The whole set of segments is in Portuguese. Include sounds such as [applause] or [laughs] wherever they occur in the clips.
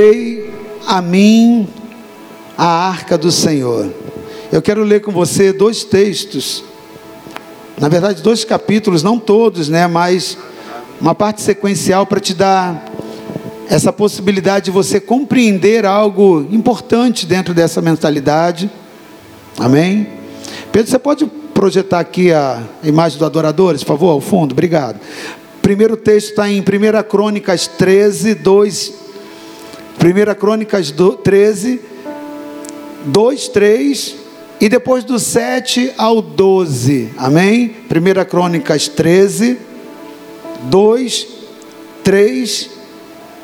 Dei a mim a arca do Senhor. Eu quero ler com você dois textos, na verdade, dois capítulos, não todos, né, mas uma parte sequencial para te dar essa possibilidade de você compreender algo importante dentro dessa mentalidade. Amém? Pedro, você pode projetar aqui a imagem do adoradores, por favor, ao fundo? Obrigado. Primeiro texto está em 1 Crônicas 13, 2 1 Crônicas 13, 2, 3 e depois do 7 ao 12. Amém? 1 Crônicas 13, 2, 3,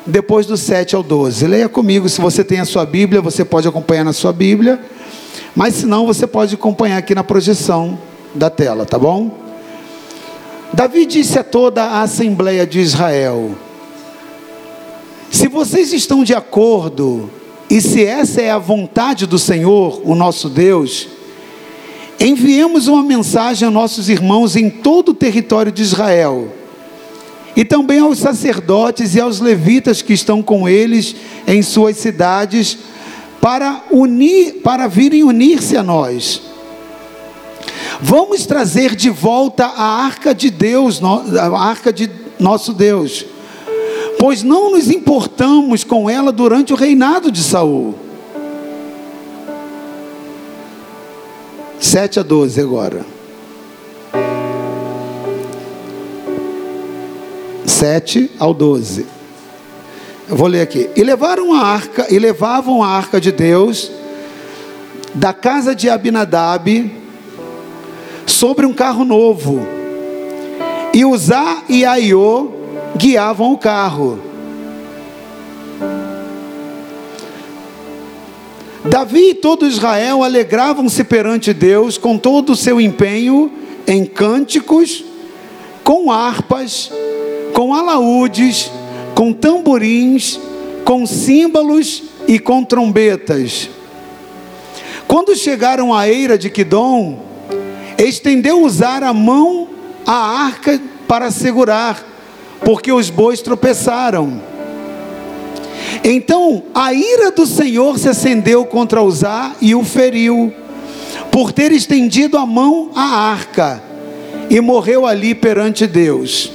depois do 7 ao 12. Leia comigo, se você tem a sua Bíblia, você pode acompanhar na sua Bíblia, mas se não, você pode acompanhar aqui na projeção da tela, tá bom? Davi disse a toda a Assembleia de Israel: se vocês estão de acordo, e se essa é a vontade do Senhor, o nosso Deus, enviemos uma mensagem a nossos irmãos em todo o território de Israel, e também aos sacerdotes e aos levitas que estão com eles em suas cidades, para unir, para virem unir-se a nós. Vamos trazer de volta a arca de Deus, a arca de nosso Deus pois não nos importamos com ela durante o reinado de Saul. 7 a 12 agora. 7 ao 12. Eu vou ler aqui. E levaram a arca, e levavam a arca de Deus da casa de Abinadab sobre um carro novo. E Uzá e Aiô guiavam o carro. Davi e todo Israel alegravam-se perante Deus com todo o seu empenho em cânticos, com harpas, com alaúdes, com tamborins, com símbolos e com trombetas. Quando chegaram à eira de Quidom, estendeu usar a mão à arca para segurar porque os bois tropeçaram. Então a ira do Senhor se acendeu contra Uzá e o feriu, por ter estendido a mão à arca, e morreu ali perante Deus.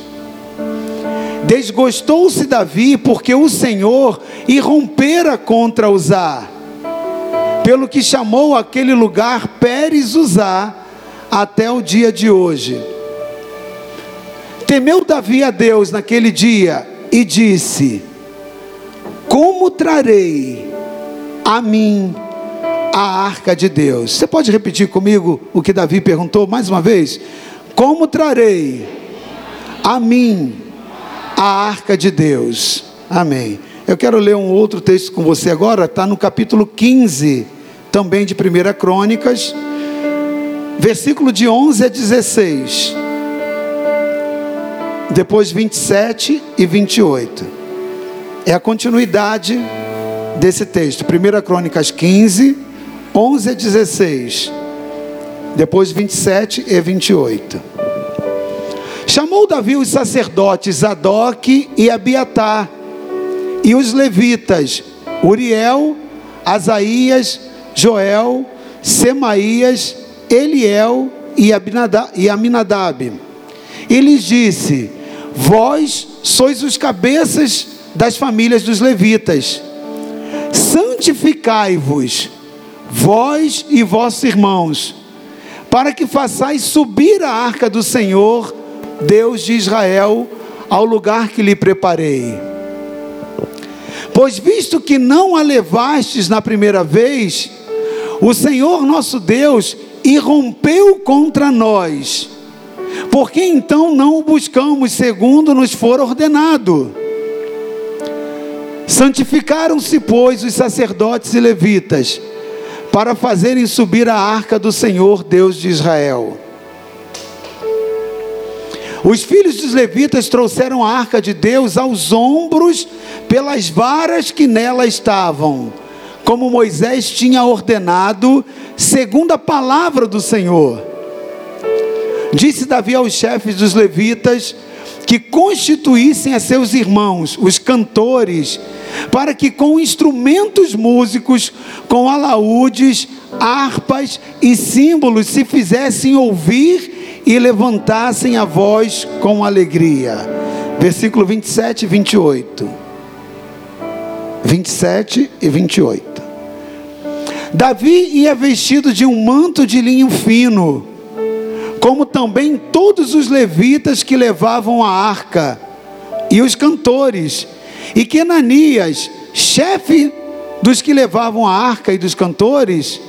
Desgostou-se Davi, porque o Senhor irrompera contra Uzá, pelo que chamou aquele lugar Pérez Uzá, até o dia de hoje. Temeu Davi a Deus naquele dia e disse: Como trarei a mim a arca de Deus? Você pode repetir comigo o que Davi perguntou mais uma vez? Como trarei a mim a arca de Deus? Amém. Eu quero ler um outro texto com você agora, está no capítulo 15, também de 1 Crônicas, versículo de 11 a 16 depois 27 e 28. É a continuidade desse texto. 1 Crônicas 15, 11 a 16. Depois 27 e 28. Chamou Davi os sacerdotes Zadok e Abiatar, e os levitas Uriel, Asaías, Joel, Semaías, Eliel e Aminadab. E lhes disse: Vós sois os cabeças das famílias dos levitas. Santificai-vos, vós e vossos irmãos, para que façais subir a arca do Senhor, Deus de Israel, ao lugar que lhe preparei. Pois visto que não a levastes na primeira vez, o Senhor nosso Deus irrompeu contra nós por que então não o buscamos segundo nos for ordenado? Santificaram-se, pois, os sacerdotes e levitas, para fazerem subir a arca do Senhor, Deus de Israel. Os filhos dos levitas trouxeram a arca de Deus aos ombros, pelas varas que nela estavam, como Moisés tinha ordenado, segundo a palavra do Senhor. Disse Davi aos chefes dos levitas que constituíssem a seus irmãos, os cantores, para que com instrumentos músicos, com alaúdes, harpas e símbolos se fizessem ouvir e levantassem a voz com alegria. Versículo 27 e 28. 27 e 28. Davi ia vestido de um manto de linho fino, como também todos os levitas que levavam a arca, e os cantores, e que Ananias, chefe dos que levavam a arca e dos cantores,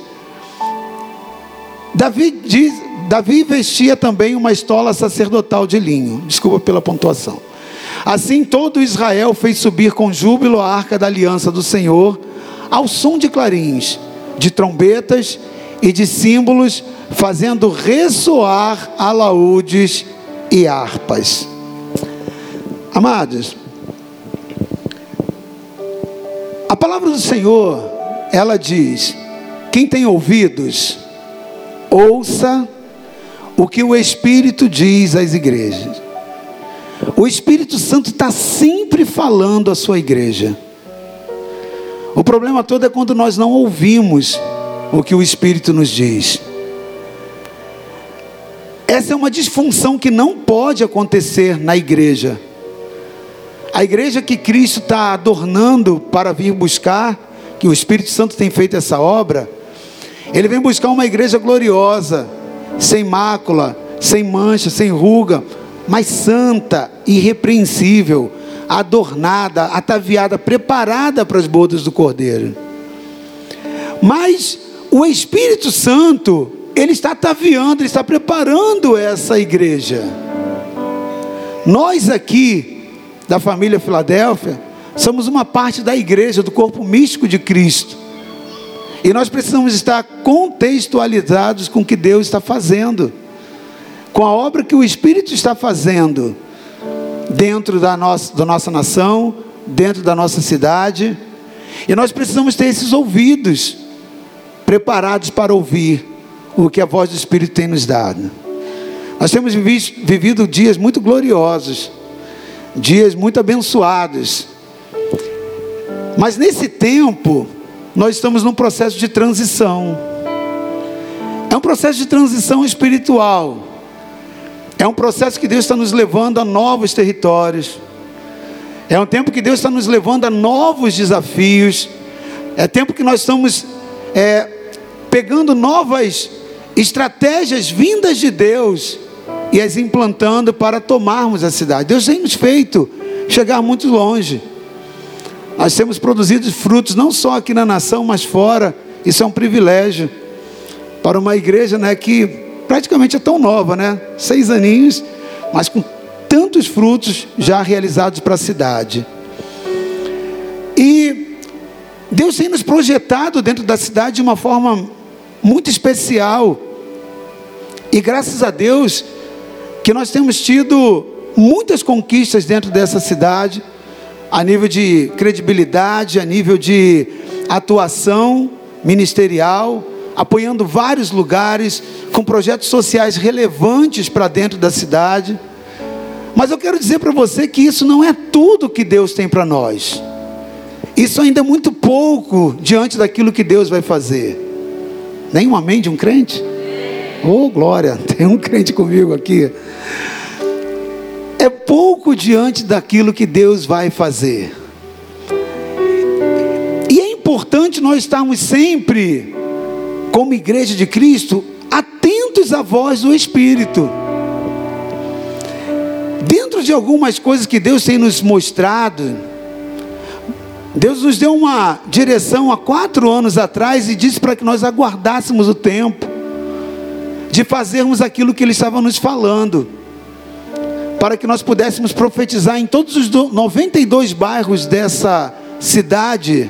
Davi, diz, Davi vestia também uma estola sacerdotal de linho. Desculpa pela pontuação. Assim todo Israel fez subir com júbilo a arca da aliança do Senhor, ao som de clarins, de trombetas e de símbolos, fazendo ressoar alaúdes e harpas. Amados, a palavra do Senhor, ela diz: quem tem ouvidos, ouça o que o Espírito diz às igrejas. O Espírito Santo está sempre falando à sua igreja. O problema todo é quando nós não ouvimos o que o Espírito nos diz. Essa é uma disfunção que não pode acontecer na igreja. A igreja que Cristo está adornando para vir buscar, que o Espírito Santo tem feito essa obra, ele vem buscar uma igreja gloriosa, sem mácula, sem mancha, sem ruga, mas santa, irrepreensível, adornada, ataviada, preparada para as bodas do Cordeiro. Mas o Espírito Santo, ele está ataviando, ele está preparando essa igreja. Nós aqui, da família Filadélfia, somos uma parte da igreja, do corpo místico de Cristo. E nós precisamos estar contextualizados com o que Deus está fazendo, com a obra que o Espírito está fazendo dentro da nossa, da nossa nação, dentro da nossa cidade. E nós precisamos ter esses ouvidos preparados para ouvir o que a voz do Espírito tem nos dado. Nós temos vivido dias muito gloriosos, dias muito abençoados. Mas nesse tempo, nós estamos num processo de transição. É um processo de transição espiritual. É um processo que Deus está nos levando a novos territórios. É um tempo que Deus está nos levando a novos desafios. É tempo que nós estamos é, pegando novas estratégias vindas de Deus e as implantando para tomarmos a cidade. Deus tem nos feito chegar muito longe. Nós temos produzido frutos não só aqui na nação, mas fora. Isso é um privilégio para uma igreja, né, que praticamente é tão nova, né? Seis aninhos, mas com tantos frutos já realizados para a cidade. E Deus tem nos projetado dentro da cidade de uma forma muito especial. E graças a Deus que nós temos tido muitas conquistas dentro dessa cidade a nível de credibilidade, a nível de atuação ministerial, apoiando vários lugares, com projetos sociais relevantes para dentro da cidade. Mas eu quero dizer para você que isso não é tudo que Deus tem para nós. Isso ainda é muito pouco diante daquilo que Deus vai fazer. Nem um amém de um crente? Oh, glória, [laughs] tem um crente comigo aqui é pouco diante daquilo que Deus vai fazer. E é importante nós estarmos sempre, como igreja de Cristo, atentos à voz do Espírito. Dentro de algumas coisas que Deus tem nos mostrado, Deus nos deu uma direção há quatro anos atrás e disse para que nós aguardássemos o tempo de fazermos aquilo que Ele estava nos falando para que nós pudéssemos profetizar em todos os 92 bairros dessa cidade.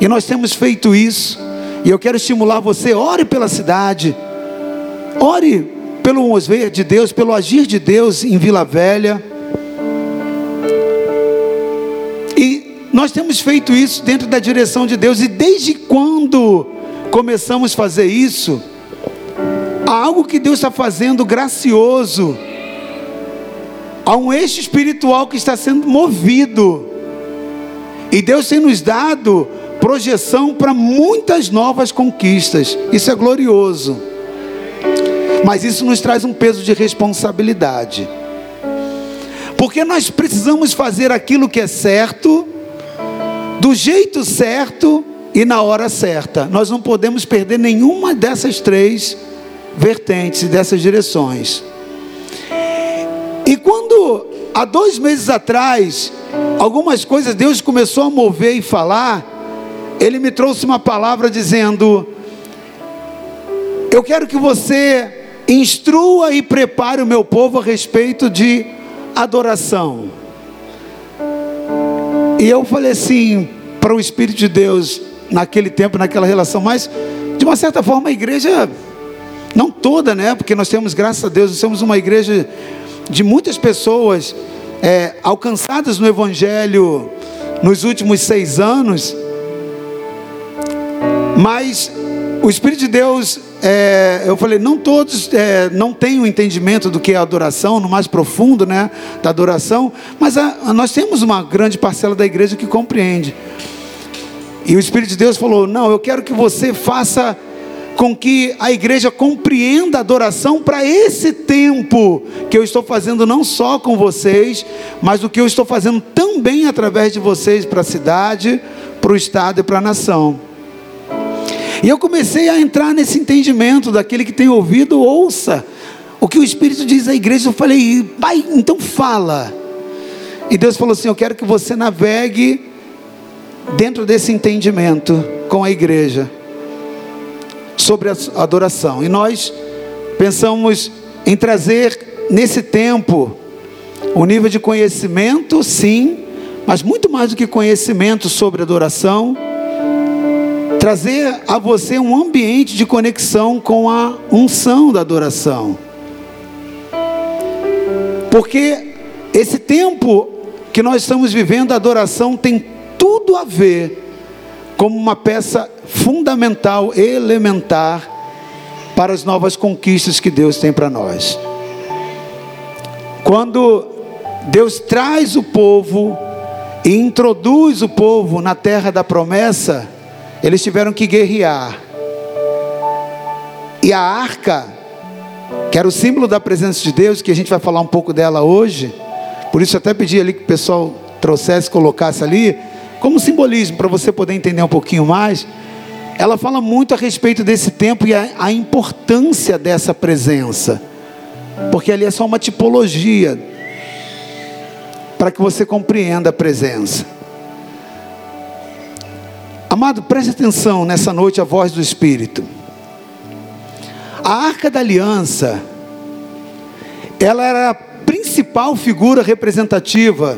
E nós temos feito isso. E eu quero estimular você, ore pela cidade. Ore pelo mover de Deus, pelo agir de Deus em Vila Velha. Nós temos feito isso dentro da direção de Deus. E desde quando começamos a fazer isso, há algo que Deus está fazendo gracioso Há um eixo espiritual que está sendo movido. E Deus tem nos dado projeção para muitas novas conquistas. Isso é glorioso. Mas isso nos traz um peso de responsabilidade. Porque nós precisamos fazer aquilo que é certo, do jeito certo e na hora certa. Nós não podemos perder nenhuma dessas três vertentes dessas direções. E quando há dois meses atrás, algumas coisas Deus começou a mover e falar, Ele me trouxe uma palavra dizendo: Eu quero que você instrua e prepare o meu povo a respeito de adoração. E eu falei assim para o Espírito de Deus naquele tempo, naquela relação, mas de uma certa forma a igreja, não toda, né? Porque nós temos, graças a Deus, nós somos uma igreja de muitas pessoas é, alcançadas no Evangelho nos últimos seis anos, mas o Espírito de Deus, é, eu falei, não todos é, não têm o entendimento do que é adoração, no mais profundo, né, da adoração, mas a, a, nós temos uma grande parcela da igreja que compreende. E o Espírito de Deus falou: não, eu quero que você faça com que a igreja compreenda a adoração para esse tempo que eu estou fazendo não só com vocês, mas o que eu estou fazendo também através de vocês para a cidade, para o estado e para a nação. E eu comecei a entrar nesse entendimento daquele que tem ouvido, ouça o que o Espírito diz à igreja. Eu falei, pai, então fala. E Deus falou assim: Eu quero que você navegue dentro desse entendimento com a igreja sobre a adoração. E nós pensamos em trazer nesse tempo o nível de conhecimento, sim, mas muito mais do que conhecimento sobre adoração, trazer a você um ambiente de conexão com a unção da adoração. Porque esse tempo que nós estamos vivendo, a adoração tem tudo a ver como uma peça fundamental, elementar para as novas conquistas que Deus tem para nós. Quando Deus traz o povo e introduz o povo na terra da promessa, eles tiveram que guerrear. E a arca, que era o símbolo da presença de Deus, que a gente vai falar um pouco dela hoje, por isso até pedi ali que o pessoal trouxesse, colocasse ali, como simbolismo, para você poder entender um pouquinho mais ela fala muito a respeito desse tempo e a, a importância dessa presença, porque ali é só uma tipologia para que você compreenda a presença. Amado, preste atenção nessa noite a voz do Espírito. A arca da aliança, ela era a principal figura representativa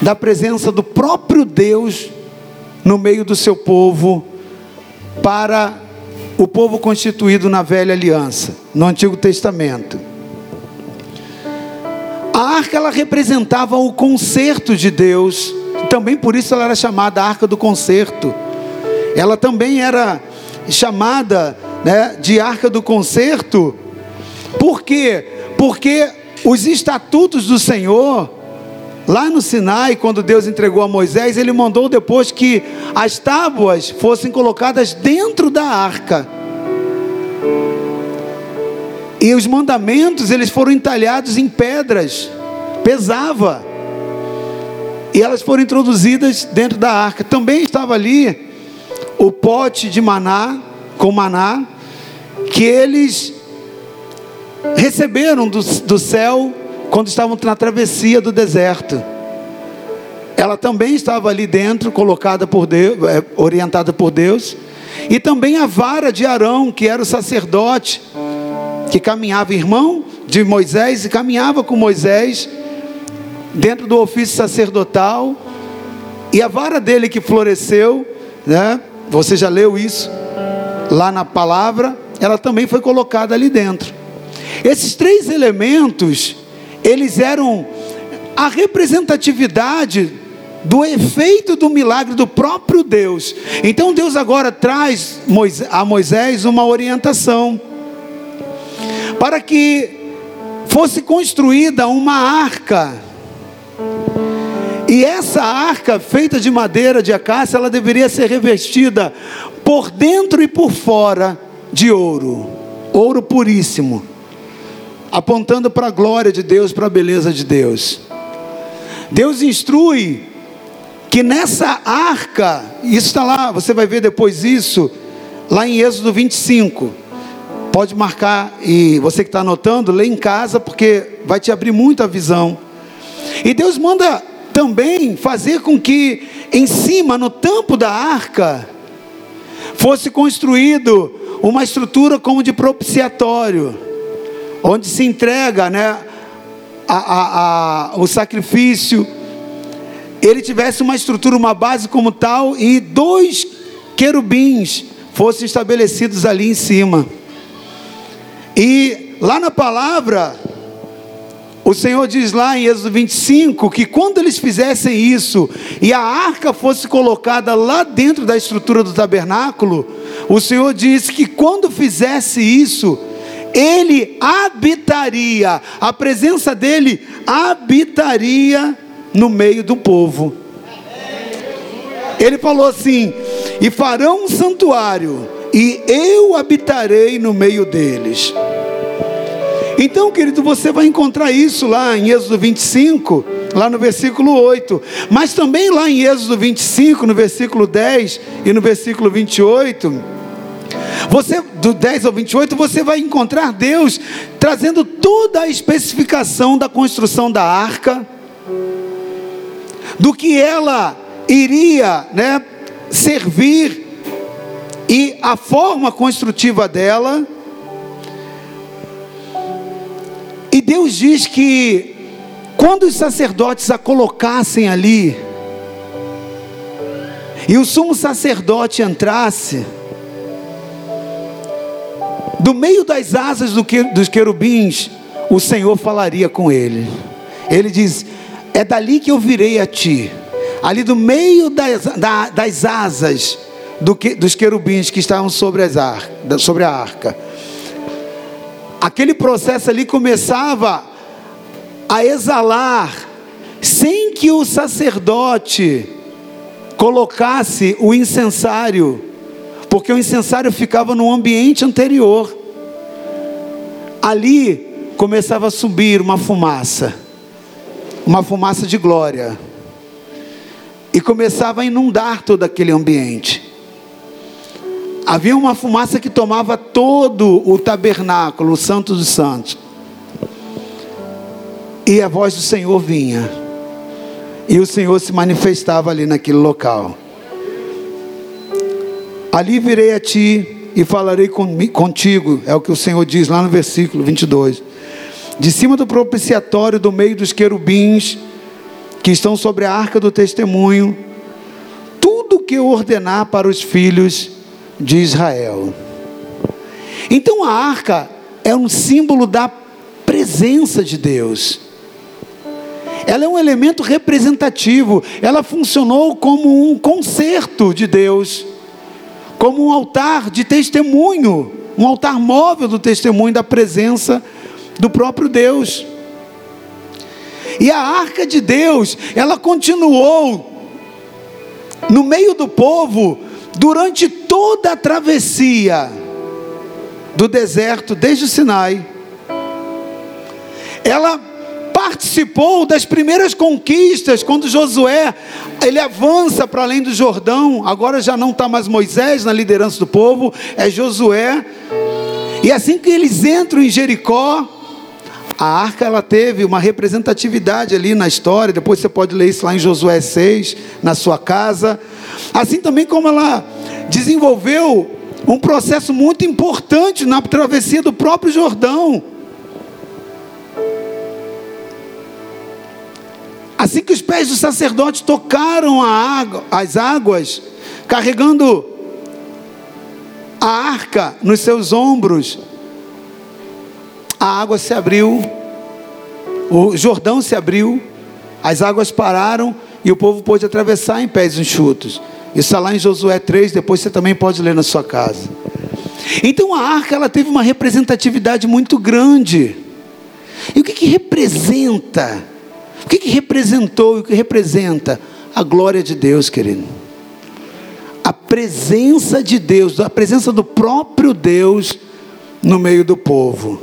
da presença do próprio Deus no meio do seu povo para o povo constituído na velha aliança, no Antigo Testamento. A arca ela representava o concerto de Deus, também por isso ela era chamada arca do concerto. Ela também era chamada né, de arca do concerto, por quê? Porque os estatutos do Senhor Lá no Sinai, quando Deus entregou a Moisés, ele mandou depois que as tábuas fossem colocadas dentro da arca. E os mandamentos, eles foram entalhados em pedras, pesava. E elas foram introduzidas dentro da arca. Também estava ali o pote de maná, com maná, que eles receberam do, do céu quando estavam na travessia do deserto. Ela também estava ali dentro, colocada por Deus, é, orientada por Deus. E também a vara de Arão, que era o sacerdote, que caminhava, irmão de Moisés, e caminhava com Moisés dentro do ofício sacerdotal. E a vara dele que floresceu, né? Você já leu isso lá na palavra, ela também foi colocada ali dentro. Esses três elementos eles eram a representatividade do efeito do milagre do próprio Deus. Então Deus agora traz a Moisés uma orientação para que fosse construída uma arca. E essa arca feita de madeira de acácia, ela deveria ser revestida por dentro e por fora de ouro, ouro puríssimo, apontando para a glória de Deus, para a beleza de Deus. Deus instrui que nessa arca, isso está lá, você vai ver depois isso, lá em Êxodo 25. Pode marcar e você que está anotando, lê em casa, porque vai te abrir muita visão. E Deus manda também fazer com que em cima, no tampo da arca, fosse construído uma estrutura como de propiciatório, onde se entrega né, a, a, a, o sacrifício, ele tivesse uma estrutura, uma base como tal, e dois querubins fossem estabelecidos ali em cima. E lá na palavra, o Senhor diz lá em Êxodo 25 que quando eles fizessem isso e a arca fosse colocada lá dentro da estrutura do tabernáculo, o Senhor disse que quando fizesse isso, ele habitaria, a presença dele habitaria no meio do povo. Ele falou assim: e farão um santuário, e eu habitarei no meio deles. Então, querido, você vai encontrar isso lá em Êxodo 25, lá no versículo 8, mas também lá em Êxodo 25, no versículo 10 e no versículo 28. Você, do 10 ao 28, você vai encontrar Deus trazendo toda a especificação da construção da arca, do que ela iria né, servir e a forma construtiva dela. E Deus diz que quando os sacerdotes a colocassem ali, e o sumo sacerdote entrasse, do meio das asas do que, dos querubins, o Senhor falaria com ele. Ele diz: É dali que eu virei a ti, ali do meio das, da, das asas do que, dos querubins que estavam sobre, ar, sobre a arca aquele processo ali começava a exalar, sem que o sacerdote colocasse o incensário, porque o incensário ficava no ambiente anterior. Ali começava a subir uma fumaça, uma fumaça de glória, e começava a inundar todo aquele ambiente havia uma fumaça que tomava todo o tabernáculo, o Santo dos Santos. E a voz do Senhor vinha. E o Senhor se manifestava ali naquele local. Ali virei a ti e falarei contigo, é o que o Senhor diz lá no versículo 22. De cima do propiciatório, do meio dos querubins que estão sobre a arca do testemunho, tudo que eu ordenar para os filhos de Israel. Então a arca é um símbolo da presença de Deus. Ela é um elemento representativo, ela funcionou como um concerto de Deus, como um altar de testemunho, um altar móvel do testemunho da presença do próprio Deus. E a arca de Deus, ela continuou no meio do povo durante toda a travessia do deserto, desde o Sinai, ela participou das primeiras conquistas, quando Josué ele avança para além do Jordão, agora já não está mais Moisés na liderança do povo, é Josué. E assim que eles entram em Jericó, a arca ela teve uma representatividade ali na história, depois você pode ler isso lá em Josué 6, na sua casa. Assim também como ela desenvolveu um processo muito importante na travessia do próprio Jordão. Assim que os pés do sacerdote tocaram água, as águas, carregando a arca nos seus ombros, a água se abriu, o Jordão se abriu, as águas pararam e o povo pôde atravessar em pés enxutos. Isso está lá em Josué 3, depois você também pode ler na sua casa. Então a arca ela teve uma representatividade muito grande. E o que, que representa O que, que representou e o que representa? A glória de Deus, querido. A presença de Deus, a presença do próprio Deus no meio do povo.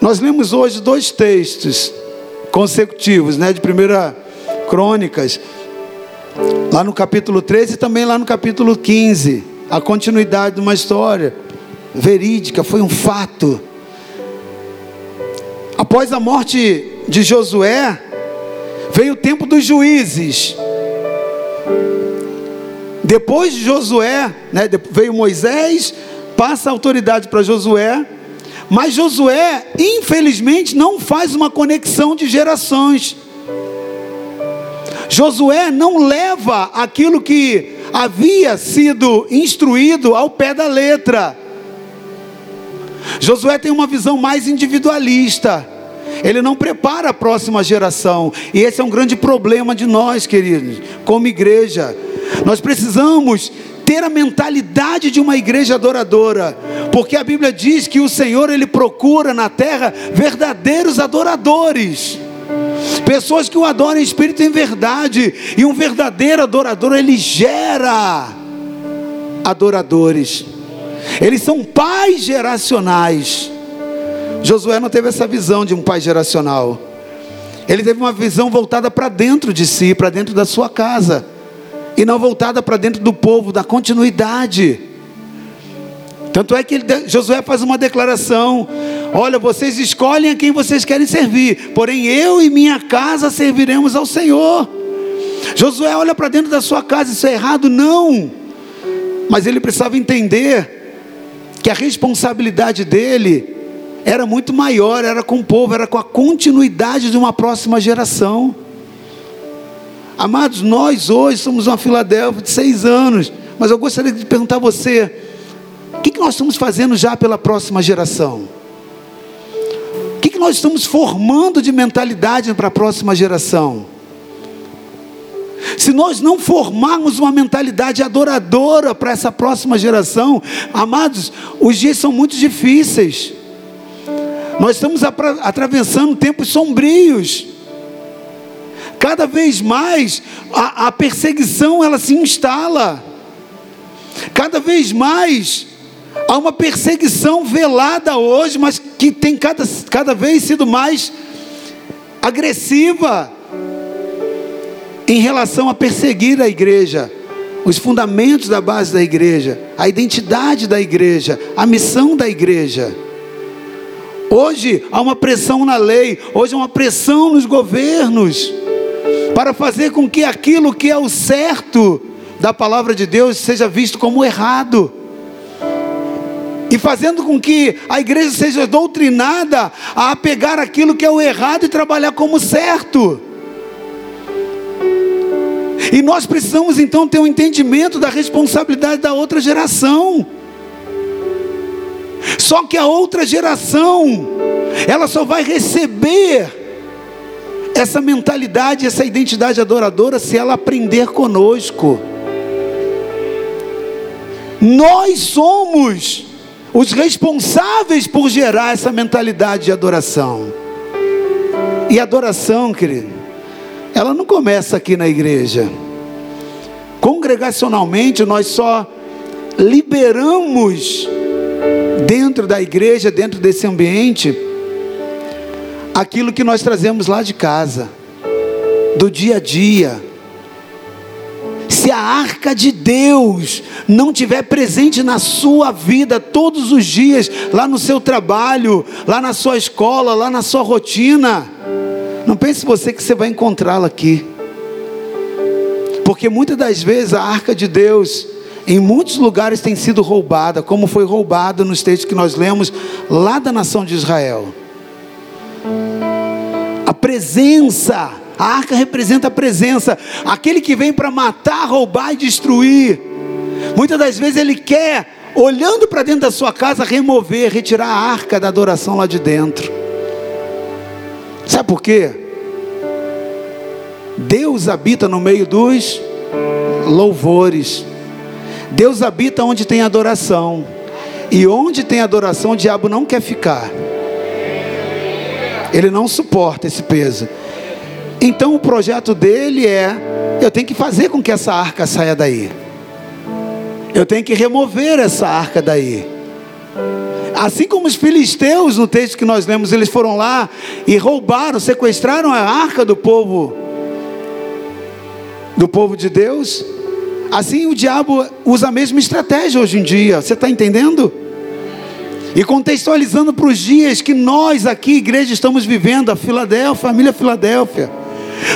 Nós lemos hoje dois textos consecutivos, né, de primeira Crônicas, lá no capítulo 13 e também lá no capítulo 15, a continuidade de uma história verídica, foi um fato. Após a morte de Josué, veio o tempo dos juízes. Depois de Josué, né, veio Moisés, passa a autoridade para Josué, mas Josué, infelizmente, não faz uma conexão de gerações. Josué não leva aquilo que havia sido instruído ao pé da letra. Josué tem uma visão mais individualista. Ele não prepara a próxima geração. E esse é um grande problema de nós, queridos, como igreja. Nós precisamos ter a mentalidade de uma igreja adoradora, porque a Bíblia diz que o Senhor ele procura na terra verdadeiros adoradores. Pessoas que o adoram em espírito e em verdade, e um verdadeiro adorador ele gera adoradores. Eles são pais geracionais. Josué não teve essa visão de um pai geracional. Ele teve uma visão voltada para dentro de si, para dentro da sua casa e não voltada para dentro do povo, da continuidade. Tanto é que ele, Josué faz uma declaração: Olha, vocês escolhem a quem vocês querem servir, porém eu e minha casa serviremos ao Senhor. Josué olha para dentro da sua casa, isso é errado? Não, mas ele precisava entender que a responsabilidade dele era muito maior, era com o povo, era com a continuidade de uma próxima geração. Amados, nós hoje somos uma Filadélfia de seis anos, mas eu gostaria de perguntar a você: o que, que nós estamos fazendo já pela próxima geração? O que, que nós estamos formando de mentalidade para a próxima geração? Se nós não formarmos uma mentalidade adoradora para essa próxima geração, amados, os dias são muito difíceis. Nós estamos atravessando tempos sombrios. Cada vez mais a, a perseguição ela se instala. Cada vez mais há uma perseguição velada hoje, mas que tem cada, cada vez sido mais agressiva em relação a perseguir a igreja, os fundamentos da base da igreja, a identidade da igreja, a missão da igreja. Hoje há uma pressão na lei, hoje há uma pressão nos governos para fazer com que aquilo que é o certo da palavra de Deus seja visto como errado. E fazendo com que a igreja seja doutrinada a pegar aquilo que é o errado e trabalhar como certo. E nós precisamos então ter um entendimento da responsabilidade da outra geração. Só que a outra geração, ela só vai receber essa mentalidade, essa identidade adoradora, se ela aprender conosco. Nós somos os responsáveis por gerar essa mentalidade de adoração. E adoração, querido, ela não começa aqui na igreja. Congregacionalmente, nós só liberamos dentro da igreja, dentro desse ambiente, aquilo que nós trazemos lá de casa, do dia a dia. Se a arca de Deus não tiver presente na sua vida todos os dias, lá no seu trabalho, lá na sua escola, lá na sua rotina, não pense você que você vai encontrá-la aqui. Porque muitas das vezes a arca de Deus, em muitos lugares tem sido roubada, como foi roubada nos textos que nós lemos lá da nação de Israel presença. A arca representa a presença, aquele que vem para matar, roubar e destruir. Muitas das vezes ele quer, olhando para dentro da sua casa, remover, retirar a arca da adoração lá de dentro. Sabe por quê? Deus habita no meio dos louvores. Deus habita onde tem adoração. E onde tem adoração, o diabo não quer ficar. Ele não suporta esse peso. Então o projeto dele é: eu tenho que fazer com que essa arca saia daí. Eu tenho que remover essa arca daí. Assim como os filisteus, no texto que nós lemos, eles foram lá e roubaram, sequestraram a arca do povo do povo de Deus. Assim o diabo usa a mesma estratégia hoje em dia. Você está entendendo? E contextualizando para os dias que nós aqui, igreja, estamos vivendo, a Filadélfia, a família Filadélfia.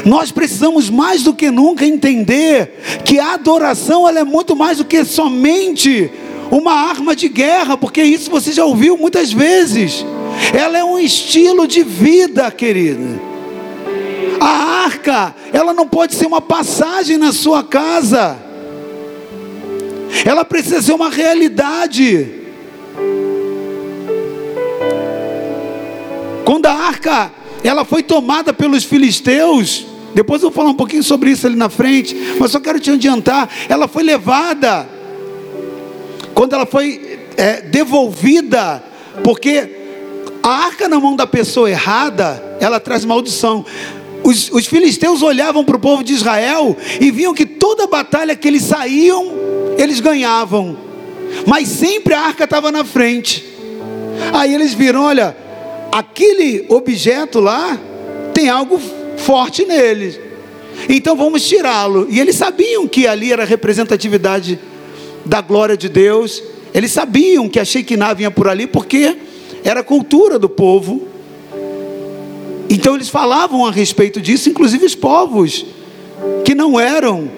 Nós precisamos mais do que nunca entender que a adoração ela é muito mais do que somente uma arma de guerra, porque isso você já ouviu muitas vezes. Ela é um estilo de vida, querida. A arca, ela não pode ser uma passagem na sua casa. Ela precisa ser uma realidade. Quando a arca ela foi tomada pelos filisteus, depois eu vou falar um pouquinho sobre isso ali na frente, mas só quero te adiantar, ela foi levada, quando ela foi é, devolvida, porque a arca na mão da pessoa errada, ela traz maldição. Os, os filisteus olhavam para o povo de Israel e viam que toda batalha que eles saíam, eles ganhavam, mas sempre a arca estava na frente. Aí eles viram: olha, aquele objeto lá tem algo forte nele. Então vamos tirá-lo. E eles sabiam que ali era representatividade da glória de Deus. Eles sabiam que a Shekinah vinha por ali porque era cultura do povo. Então eles falavam a respeito disso, inclusive os povos que não eram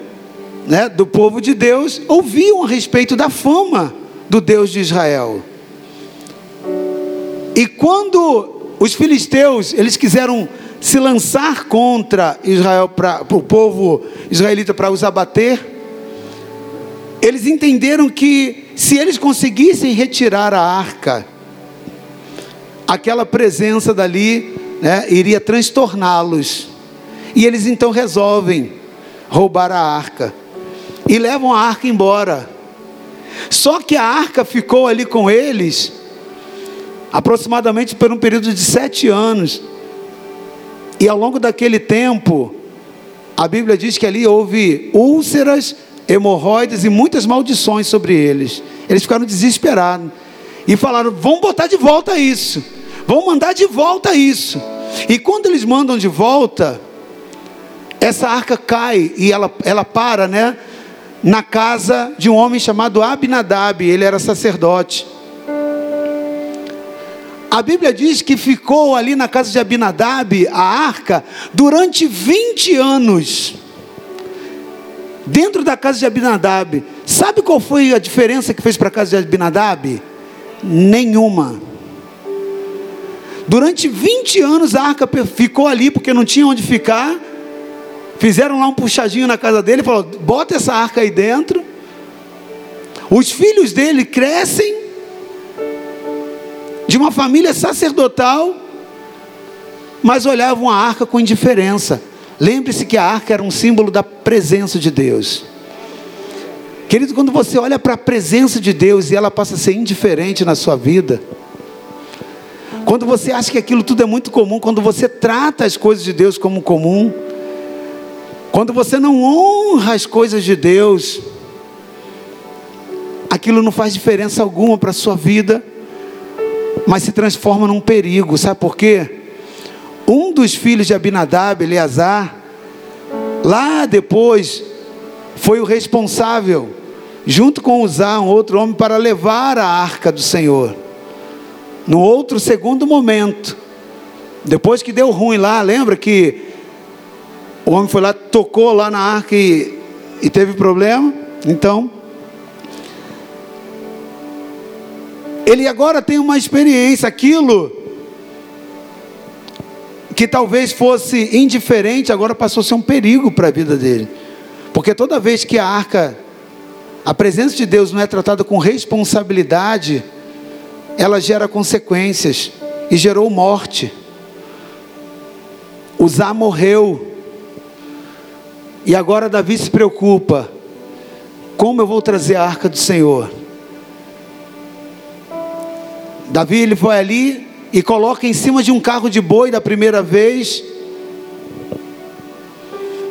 né, do povo de Deus ouviam a respeito da fama do Deus de Israel. E quando os filisteus, eles quiseram se lançar contra Israel, para o povo israelita para os abater, eles entenderam que se eles conseguissem retirar a arca, aquela presença dali né, iria transtorná-los. E eles então resolvem roubar a arca e levam a arca embora. Só que a arca ficou ali com eles aproximadamente por um período de sete anos. E ao longo daquele tempo, a Bíblia diz que ali houve úlceras, hemorroides e muitas maldições sobre eles. Eles ficaram desesperados e falaram: vamos botar de volta isso, vamos mandar de volta isso. E quando eles mandam de volta, essa arca cai e ela, ela para, né? Na casa de um homem chamado Abinadab, ele era sacerdote. A Bíblia diz que ficou ali na casa de Abinadab, a arca, durante 20 anos. Dentro da casa de Abinadab. Sabe qual foi a diferença que fez para a casa de Abinadab? Nenhuma. Durante 20 anos a arca ficou ali porque não tinha onde ficar. Fizeram lá um puxadinho na casa dele, falou: "Bota essa arca aí dentro". Os filhos dele crescem de uma família sacerdotal, mas olhavam a arca com indiferença. Lembre-se que a arca era um símbolo da presença de Deus. Querido, quando você olha para a presença de Deus e ela passa a ser indiferente na sua vida, quando você acha que aquilo tudo é muito comum, quando você trata as coisas de Deus como comum, quando você não honra as coisas de Deus, aquilo não faz diferença alguma para a sua vida mas se transforma num perigo. Sabe por quê? Um dos filhos de Abinadab, Eleazar, lá depois foi o responsável, junto com Uzá, um outro homem, para levar a arca do Senhor. No outro segundo momento, depois que deu ruim lá, lembra que o homem foi lá, tocou lá na arca e, e teve problema? Então, ele agora tem uma experiência, aquilo que talvez fosse indiferente, agora passou a ser um perigo para a vida dele. Porque toda vez que a arca, a presença de Deus não é tratada com responsabilidade, ela gera consequências e gerou morte. Uzá morreu. E agora Davi se preocupa: como eu vou trazer a arca do Senhor? Davi ele foi ali e coloca em cima de um carro de boi da primeira vez.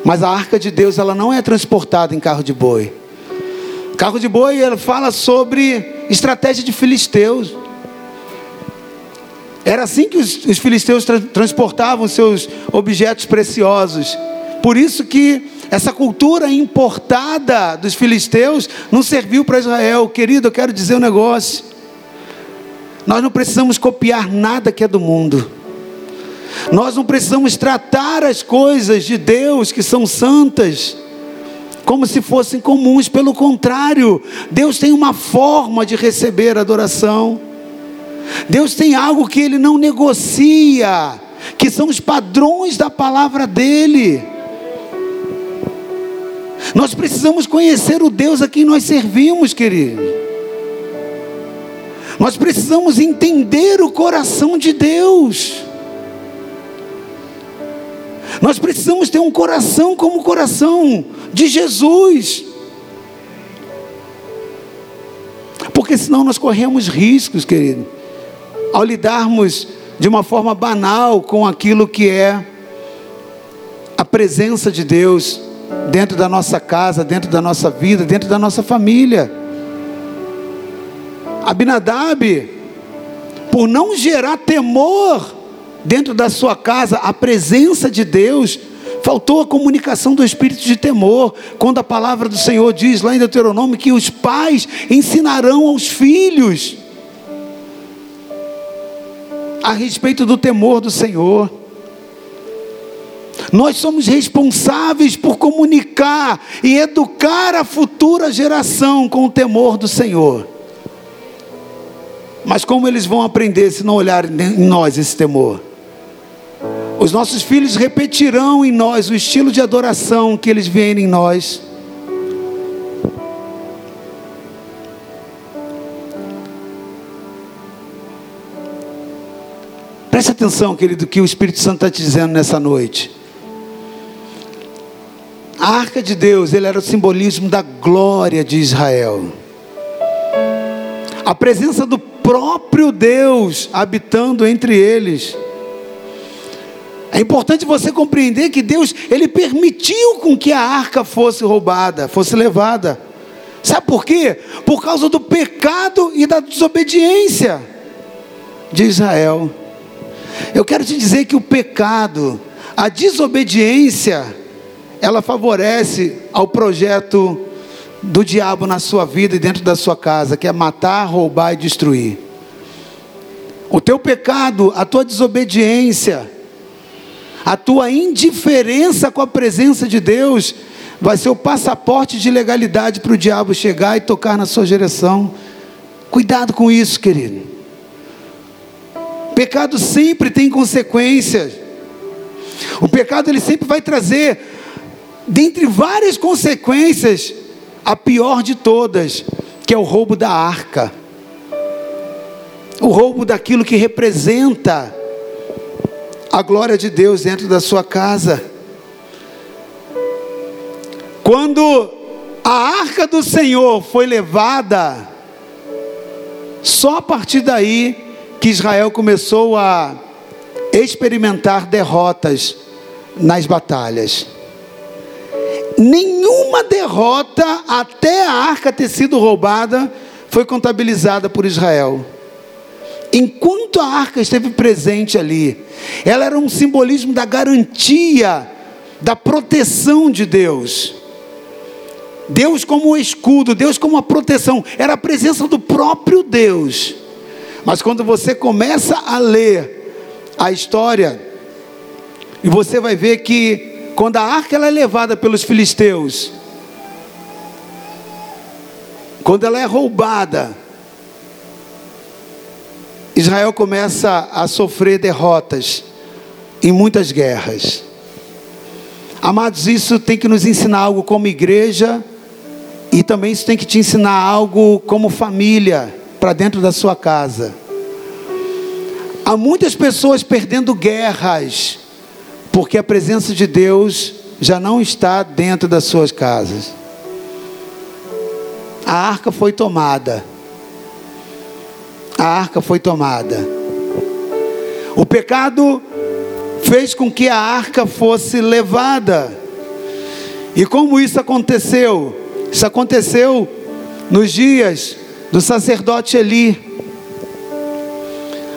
Mas a arca de Deus, ela não é transportada em carro de boi. Carro de boi, ela fala sobre estratégia de filisteus. Era assim que os, os filisteus tra transportavam seus objetos preciosos. Por isso que essa cultura importada dos filisteus não serviu para Israel. Querido, eu quero dizer um negócio. Nós não precisamos copiar nada que é do mundo. Nós não precisamos tratar as coisas de Deus que são santas como se fossem comuns, pelo contrário, Deus tem uma forma de receber adoração. Deus tem algo que ele não negocia, que são os padrões da palavra dele. Nós precisamos conhecer o Deus a quem nós servimos, querido. Nós precisamos entender o coração de Deus. Nós precisamos ter um coração como o coração de Jesus. Porque senão nós corremos riscos, querido, ao lidarmos de uma forma banal com aquilo que é a presença de Deus dentro da nossa casa, dentro da nossa vida, dentro da nossa família. Abinadab, por não gerar temor dentro da sua casa a presença de Deus, faltou a comunicação do espírito de temor, quando a palavra do Senhor diz lá em Deuteronômio que os pais ensinarão aos filhos a respeito do temor do Senhor. Nós somos responsáveis por comunicar e educar a futura geração com o temor do Senhor. Mas como eles vão aprender se não olharem em nós esse temor? Os nossos filhos repetirão em nós o estilo de adoração que eles veem em nós. Preste atenção, querido, que o Espírito Santo está te dizendo nessa noite. A arca de Deus, ele era o simbolismo da glória de Israel. A presença do próprio Deus habitando entre eles. É importante você compreender que Deus, ele permitiu com que a arca fosse roubada, fosse levada. Sabe por quê? Por causa do pecado e da desobediência de Israel. Eu quero te dizer que o pecado, a desobediência, ela favorece ao projeto do diabo na sua vida e dentro da sua casa, que é matar, roubar e destruir. O teu pecado, a tua desobediência, a tua indiferença com a presença de Deus vai ser o passaporte de legalidade para o diabo chegar e tocar na sua direção. Cuidado com isso, querido. Pecado sempre tem consequências. O pecado ele sempre vai trazer, dentre várias consequências, a pior de todas, que é o roubo da arca. O roubo daquilo que representa a glória de Deus dentro da sua casa. Quando a arca do Senhor foi levada, só a partir daí que Israel começou a experimentar derrotas nas batalhas. Nenhuma derrota até a arca ter sido roubada foi contabilizada por Israel. Enquanto a arca esteve presente ali, ela era um simbolismo da garantia, da proteção de Deus. Deus como o escudo, Deus como a proteção, era a presença do próprio Deus. Mas quando você começa a ler a história, e você vai ver que quando a arca ela é levada pelos filisteus, quando ela é roubada, Israel começa a sofrer derrotas em muitas guerras. Amados, isso tem que nos ensinar algo como igreja e também isso tem que te ensinar algo como família para dentro da sua casa. Há muitas pessoas perdendo guerras porque a presença de Deus já não está dentro das suas casas. A arca foi tomada a arca foi tomada. O pecado fez com que a arca fosse levada. E como isso aconteceu? Isso aconteceu nos dias do sacerdote Eli.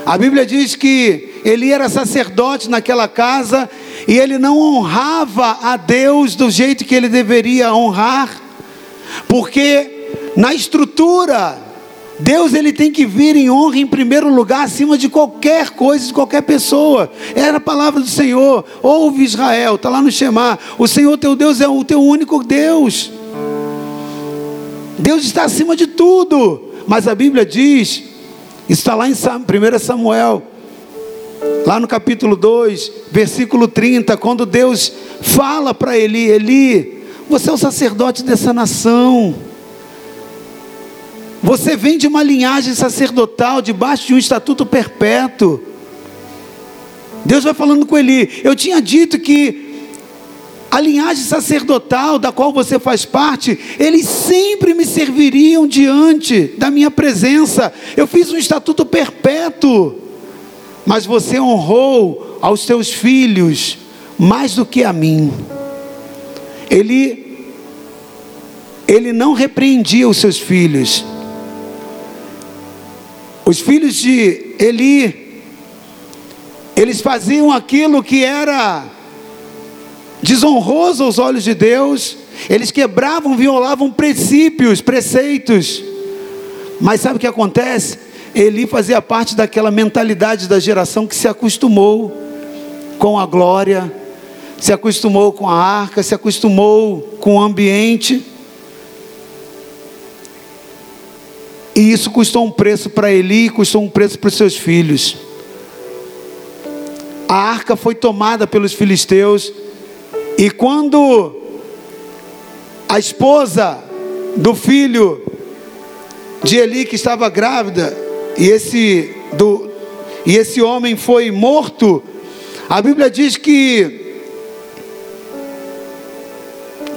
A Bíblia diz que Eli era sacerdote naquela casa e ele não honrava a Deus do jeito que ele deveria honrar, porque na estrutura Deus ele tem que vir em honra em primeiro lugar acima de qualquer coisa, de qualquer pessoa. Era a palavra do Senhor. Ouve Israel, está lá no Shema. O Senhor teu Deus é o teu único Deus. Deus está acima de tudo. Mas a Bíblia diz, está lá em 1 Samuel, lá no capítulo 2, versículo 30, quando Deus fala para Eli: Eli, você é o sacerdote dessa nação. Você vem de uma linhagem sacerdotal, debaixo de um estatuto perpétuo. Deus vai falando com Eli. Eu tinha dito que a linhagem sacerdotal da qual você faz parte, eles sempre me serviriam diante da minha presença. Eu fiz um estatuto perpétuo, mas você honrou aos teus filhos mais do que a mim. Ele ele não repreendia os seus filhos. Os filhos de Eli, eles faziam aquilo que era desonroso aos olhos de Deus, eles quebravam, violavam princípios, preceitos. Mas sabe o que acontece? Eli fazia parte daquela mentalidade da geração que se acostumou com a glória, se acostumou com a arca, se acostumou com o ambiente. E isso custou um preço para Eli, custou um preço para os seus filhos. A arca foi tomada pelos filisteus, e quando a esposa do filho de Eli que estava grávida, e esse, do, e esse homem foi morto, a Bíblia diz que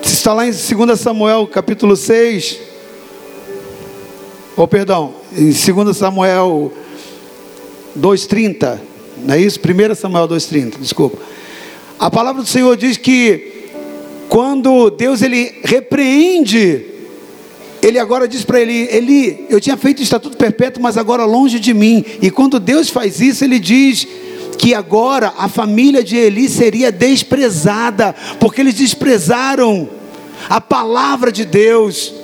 está lá em 2 Samuel capítulo 6, ou oh, perdão, em 2 Samuel 2,30, não é isso? 1 Samuel 2,30, desculpa. A palavra do Senhor diz que quando Deus ele repreende, ele agora diz para ele: Eli, eu tinha feito estatuto perpétuo, mas agora longe de mim. E quando Deus faz isso, ele diz que agora a família de Eli seria desprezada, porque eles desprezaram a palavra de Deus.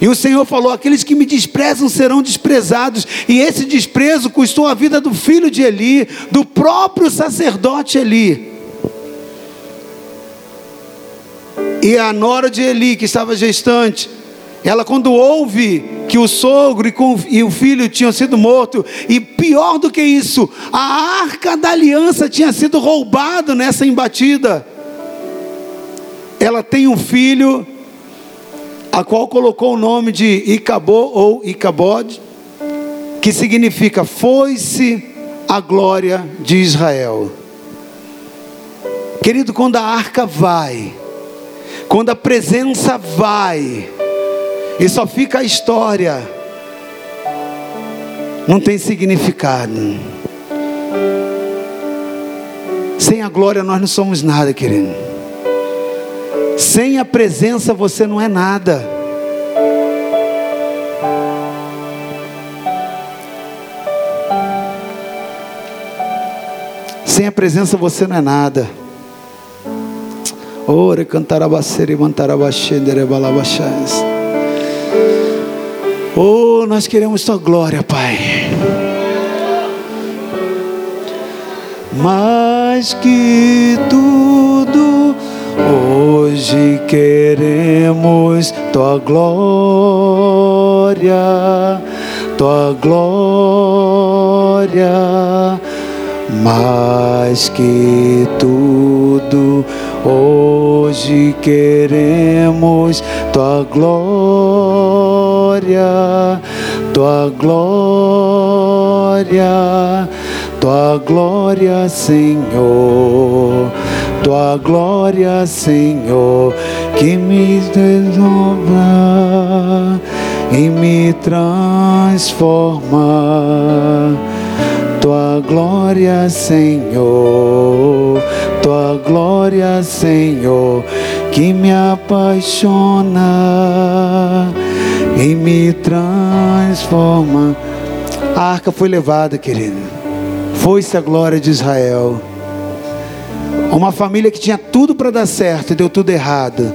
E o Senhor falou: aqueles que me desprezam serão desprezados. E esse desprezo custou a vida do filho de Eli, do próprio sacerdote Eli. E a nora de Eli, que estava gestante, ela, quando ouve que o sogro e, o filho tinham sido mortos, e pior do que isso, a arca da aliança tinha sido roubada nessa embatida. Ela tem um filho a qual colocou o nome de Icabô ou Icabod, que significa foi-se a glória de Israel. Querido, quando a arca vai, quando a presença vai, e só fica a história, não tem significado. Sem a glória nós não somos nada, querido. Sem a presença você não é nada. Sem a presença você não é nada. Ore cantarabacere mantarabachendere balabachas. Oh, nós queremos tua glória, Pai. Mais que tudo Hoje queremos tua glória, tua glória, mais que tudo. Hoje queremos tua glória, tua glória, tua glória, Senhor tua glória, Senhor, que me desdobra e me transforma. Tua glória, Senhor, tua glória, Senhor, que me apaixona e me transforma. A arca foi levada, querido. Foi-se a glória de Israel. Uma família que tinha tudo para dar certo e deu tudo errado.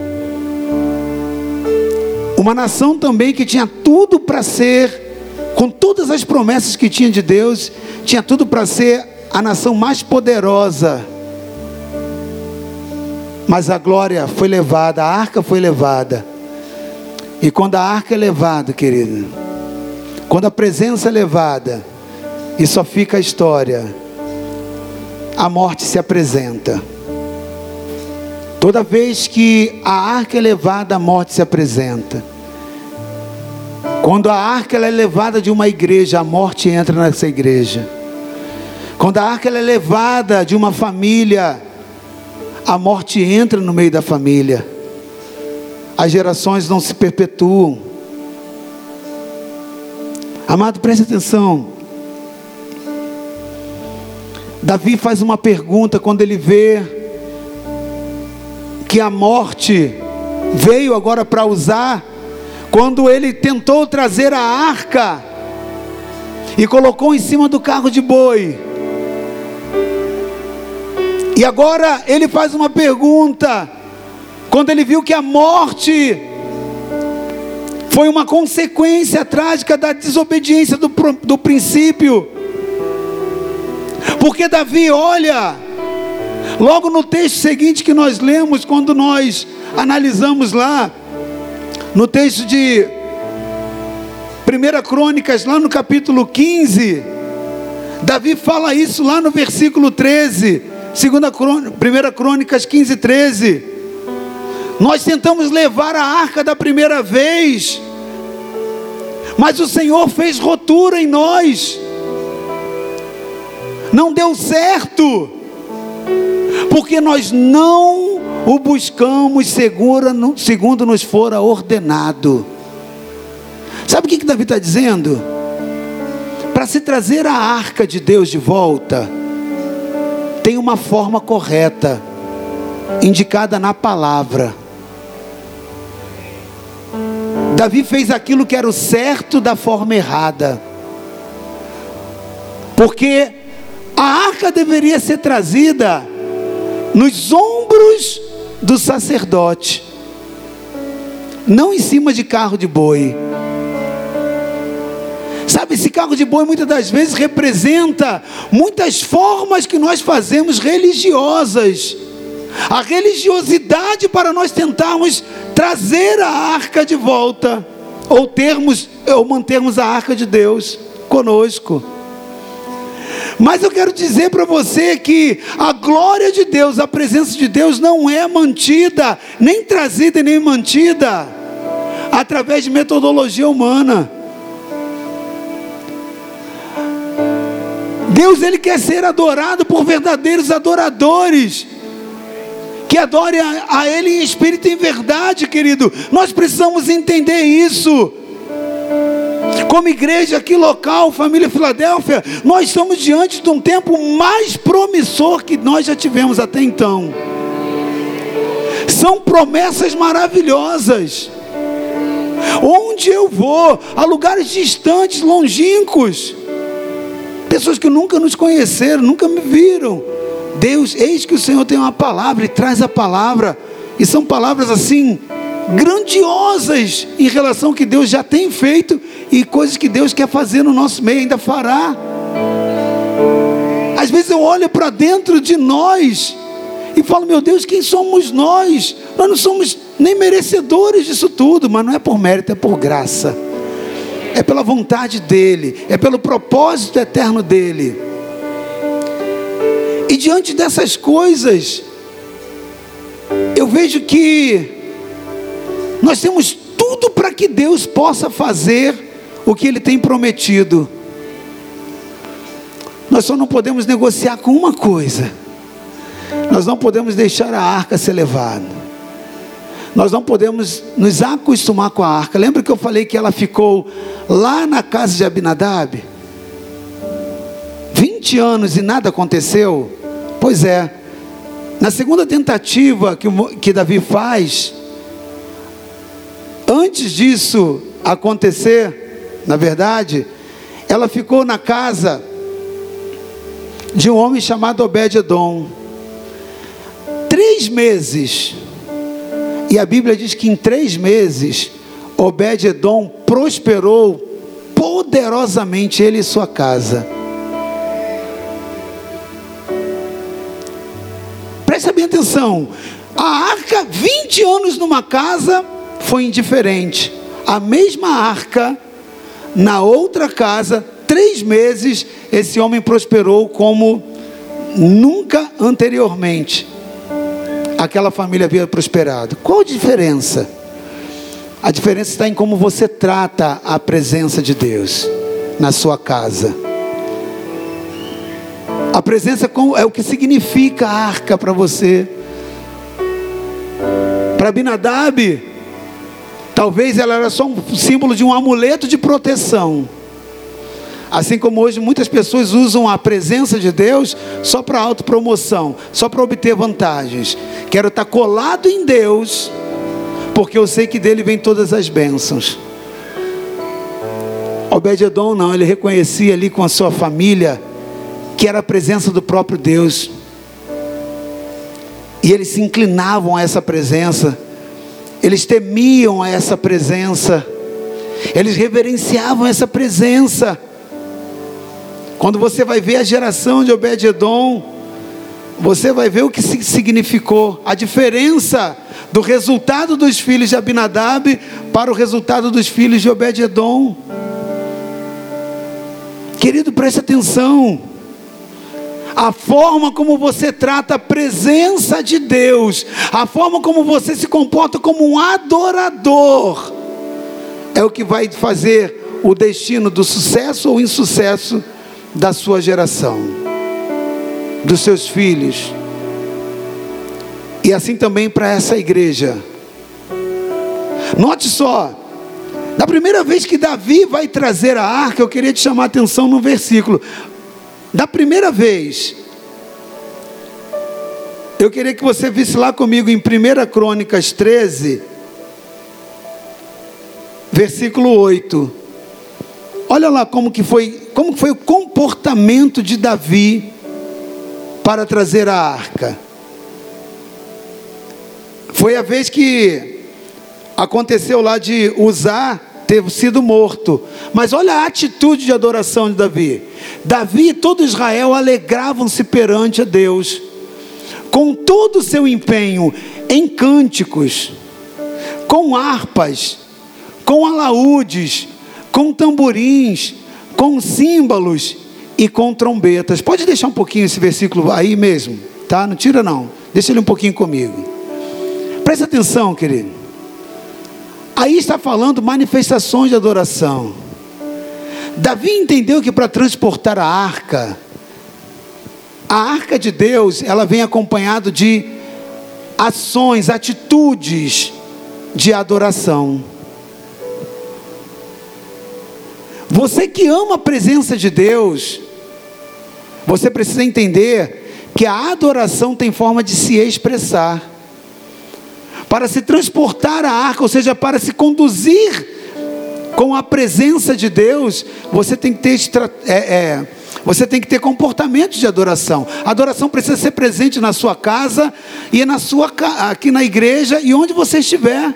Uma nação também que tinha tudo para ser com todas as promessas que tinha de Deus, tinha tudo para ser a nação mais poderosa. Mas a glória foi levada, a arca foi levada. E quando a arca é levada, querido, quando a presença é levada, e só fica a história, a morte se apresenta. Toda vez que a arca é levada, a morte se apresenta. Quando a arca é levada de uma igreja, a morte entra nessa igreja. Quando a arca é levada de uma família, a morte entra no meio da família. As gerações não se perpetuam. Amado, preste atenção. Davi faz uma pergunta quando ele vê que a morte veio agora para usar quando ele tentou trazer a arca e colocou em cima do carro de boi. E agora ele faz uma pergunta, quando ele viu que a morte foi uma consequência trágica da desobediência do, do princípio. Porque Davi, olha, logo no texto seguinte que nós lemos, quando nós analisamos lá, no texto de 1 Crônicas, lá no capítulo 15, Davi fala isso lá no versículo 13. 1 Crônicas 15, 13. Nós tentamos levar a arca da primeira vez, mas o Senhor fez rotura em nós, não deu certo, porque nós não o buscamos segura, segundo nos fora ordenado. Sabe o que, que Davi está dizendo? Para se trazer a arca de Deus de volta, tem uma forma correta, indicada na palavra. Davi fez aquilo que era o certo da forma errada, porque a arca deveria ser trazida nos ombros do sacerdote, não em cima de carro de boi. Sabe, esse carro de boi muitas das vezes representa muitas formas que nós fazemos religiosas. A religiosidade para nós tentarmos trazer a arca de volta, ou termos, ou mantermos a arca de Deus conosco. Mas eu quero dizer para você que a glória de Deus, a presença de Deus não é mantida, nem trazida nem mantida através de metodologia humana. Deus ele quer ser adorado por verdadeiros adoradores que adore a, a Ele em espírito e em verdade, querido. Nós precisamos entender isso como igreja aqui local, família Filadélfia, nós estamos diante de um tempo mais promissor que nós já tivemos até então. São promessas maravilhosas. Onde eu vou, a lugares distantes, longínquos, pessoas que nunca nos conheceram, nunca me viram. Deus, eis que o Senhor tem uma palavra e traz a palavra, e são palavras assim grandiosas em relação ao que Deus já tem feito e coisas que Deus quer fazer no nosso meio, ainda fará. Às vezes eu olho para dentro de nós e falo, meu Deus, quem somos nós? Nós não somos nem merecedores disso tudo, mas não é por mérito, é por graça. É pela vontade dEle, é pelo propósito eterno dEle. E diante dessas coisas, eu vejo que nós temos tudo para que Deus possa fazer o que Ele tem prometido. Nós só não podemos negociar com uma coisa. Nós não podemos deixar a arca ser levada. Nós não podemos nos acostumar com a arca. Lembra que eu falei que ela ficou lá na casa de Abinadab? 20 anos e nada aconteceu? Pois é. Na segunda tentativa que, que Davi faz, antes disso acontecer, na verdade, ela ficou na casa de um homem chamado Obed-Edom. Três meses. E a Bíblia diz que em três meses, Obed-Edom prosperou poderosamente ele e sua casa. Presta bem atenção. A arca, 20 anos numa casa, foi indiferente. A mesma arca, na outra casa, três meses, esse homem prosperou como nunca anteriormente aquela família havia prosperado. Qual a diferença? A diferença está em como você trata a presença de Deus na sua casa. A presença é o que significa a arca para você. Para Binadab, talvez ela era só um símbolo de um amuleto de proteção. Assim como hoje muitas pessoas usam a presença de Deus só para autopromoção, só para obter vantagens. Quero estar colado em Deus, porque eu sei que dele vem todas as bênçãos. Obed-Edom não, ele reconhecia ali com a sua família que era a presença do próprio Deus. E eles se inclinavam a essa presença, eles temiam essa presença, eles reverenciavam essa presença. Quando você vai ver a geração de Obed-Edom, você vai ver o que significou, a diferença do resultado dos filhos de Abinadab para o resultado dos filhos de Obed-Edom. Querido, preste atenção a forma como você trata a presença de Deus, a forma como você se comporta como um adorador, é o que vai fazer o destino do sucesso ou insucesso da sua geração, dos seus filhos, e assim também para essa igreja. Note só, da primeira vez que Davi vai trazer a arca, eu queria te chamar a atenção no versículo. Da primeira vez, eu queria que você visse lá comigo em 1 Crônicas 13, versículo 8. Olha lá como que foi, como foi o comportamento de Davi para trazer a arca. Foi a vez que aconteceu lá de usar ter sido morto. Mas olha a atitude de adoração de Davi. Davi e todo Israel alegravam-se perante a Deus, com todo o seu empenho em cânticos, com harpas, com alaúdes, com tamborins, com símbolos e com trombetas. Pode deixar um pouquinho esse versículo aí mesmo, tá? Não tira não. Deixa ele um pouquinho comigo. Presta atenção, querido. Aí está falando manifestações de adoração. Davi entendeu que para transportar a arca, a arca de Deus, ela vem acompanhado de ações, atitudes de adoração. Você que ama a presença de Deus, você precisa entender que a adoração tem forma de se expressar para se transportar a arca, ou seja, para se conduzir com a presença de Deus, você tem que ter é, é, você tem que ter comportamento de adoração. A adoração precisa ser presente na sua casa e na sua aqui na igreja e onde você estiver.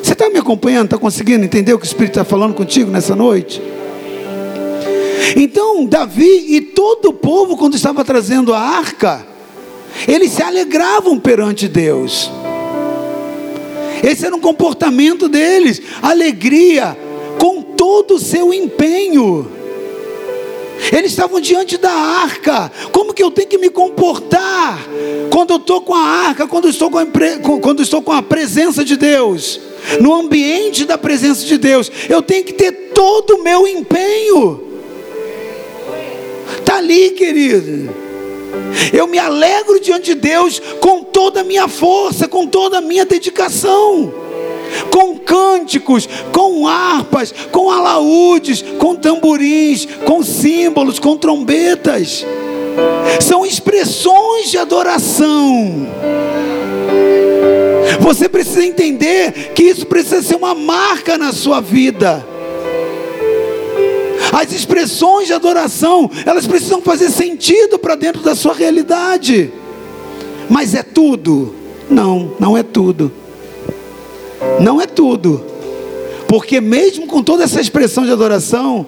Você está me acompanhando? Está conseguindo entender o que o Espírito está falando contigo nessa noite? Então, Davi e todo o povo, quando estava trazendo a arca, eles se alegravam perante Deus. Esse era um comportamento deles, alegria com todo o seu empenho. Eles estavam diante da arca. Como que eu tenho que me comportar quando eu estou com a arca, quando estou com a, quando estou com a presença de Deus? No ambiente da presença de Deus, eu tenho que ter todo o meu empenho. Está ali, querido. Eu me alegro diante de Deus com toda a minha força, com toda a minha dedicação, com cântico cânticos, com harpas, com alaúdes, com tamborins, com símbolos, com trombetas. São expressões de adoração. Você precisa entender que isso precisa ser uma marca na sua vida. As expressões de adoração, elas precisam fazer sentido para dentro da sua realidade. Mas é tudo? Não, não é tudo. Não é tudo. Porque mesmo com toda essa expressão de adoração,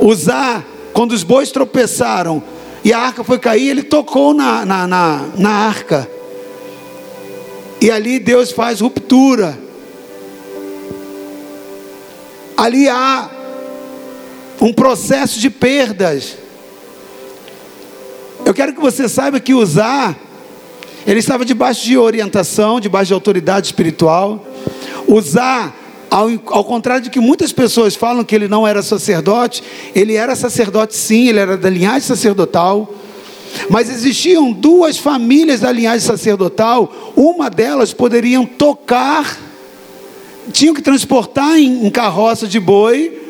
usar, quando os bois tropeçaram e a arca foi cair, ele tocou na, na, na, na arca. E ali Deus faz ruptura. Ali há um processo de perdas. Eu quero que você saiba que usar, ele estava debaixo de orientação, debaixo de autoridade espiritual. Usar, ao, ao contrário de que muitas pessoas falam que ele não era sacerdote, ele era sacerdote sim, ele era da linhagem sacerdotal. Mas existiam duas famílias da linhagem sacerdotal, uma delas poderiam tocar, tinham que transportar em, em carroça de boi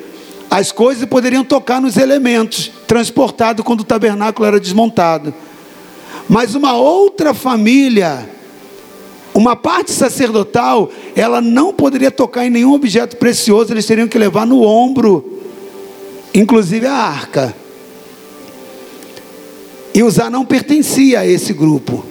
as coisas poderiam tocar nos elementos, transportado quando o tabernáculo era desmontado. Mas uma outra família, uma parte sacerdotal, ela não poderia tocar em nenhum objeto precioso, eles teriam que levar no ombro, inclusive a arca. E Uzá não pertencia a esse grupo.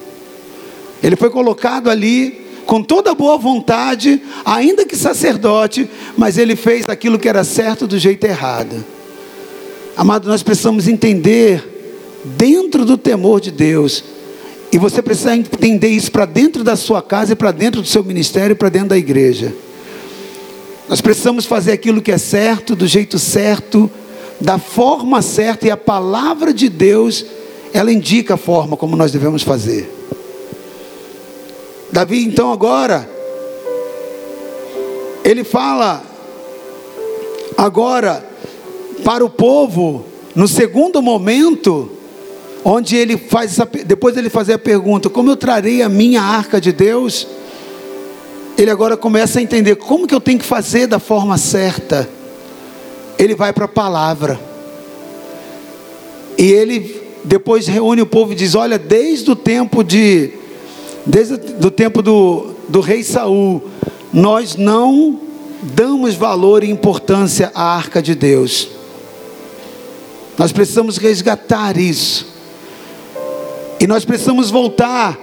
Ele foi colocado ali com toda boa vontade, ainda que sacerdote, mas ele fez aquilo que era certo do jeito errado. Amado, nós precisamos entender, dentro do temor de Deus, e você precisa entender isso para dentro da sua casa para dentro do seu ministério para dentro da igreja. Nós precisamos fazer aquilo que é certo, do jeito certo, da forma certa, e a palavra de Deus, ela indica a forma como nós devemos fazer. Davi, então, agora, ele fala, agora, para o povo, no segundo momento, onde ele faz essa, depois ele fazer a pergunta: como eu trarei a minha arca de Deus? Ele agora começa a entender como que eu tenho que fazer da forma certa. Ele vai para a palavra. E ele depois reúne o povo e diz: Olha, desde o tempo de desde o tempo do, do rei Saul, nós não damos valor e importância à arca de Deus. Nós precisamos resgatar isso. E nós precisamos voltar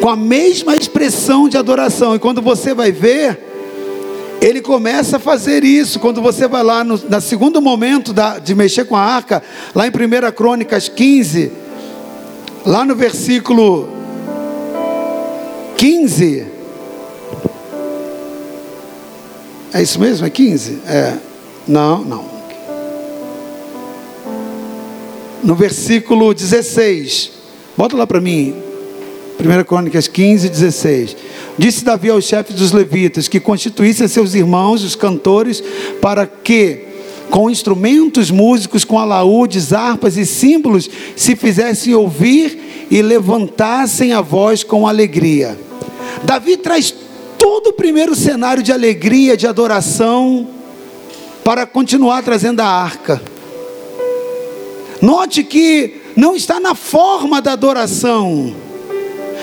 com a mesma expressão de adoração. E quando você vai ver, ele começa a fazer isso. Quando você vai lá no, no segundo momento da, de mexer com a arca, lá em 1 Crônicas 15, lá no versículo 15. É isso mesmo? É 15? É. Não, não. No versículo 16. Bota lá para mim. 1 Crônicas 15, 16. Disse Davi aos chefes dos levitas que constituíssem seus irmãos, os cantores, para que, com instrumentos músicos, com alaúdes, harpas e símbolos, se fizessem ouvir e levantassem a voz com alegria. Davi traz todo o primeiro cenário de alegria, de adoração, para continuar trazendo a arca. Note que não está na forma da adoração,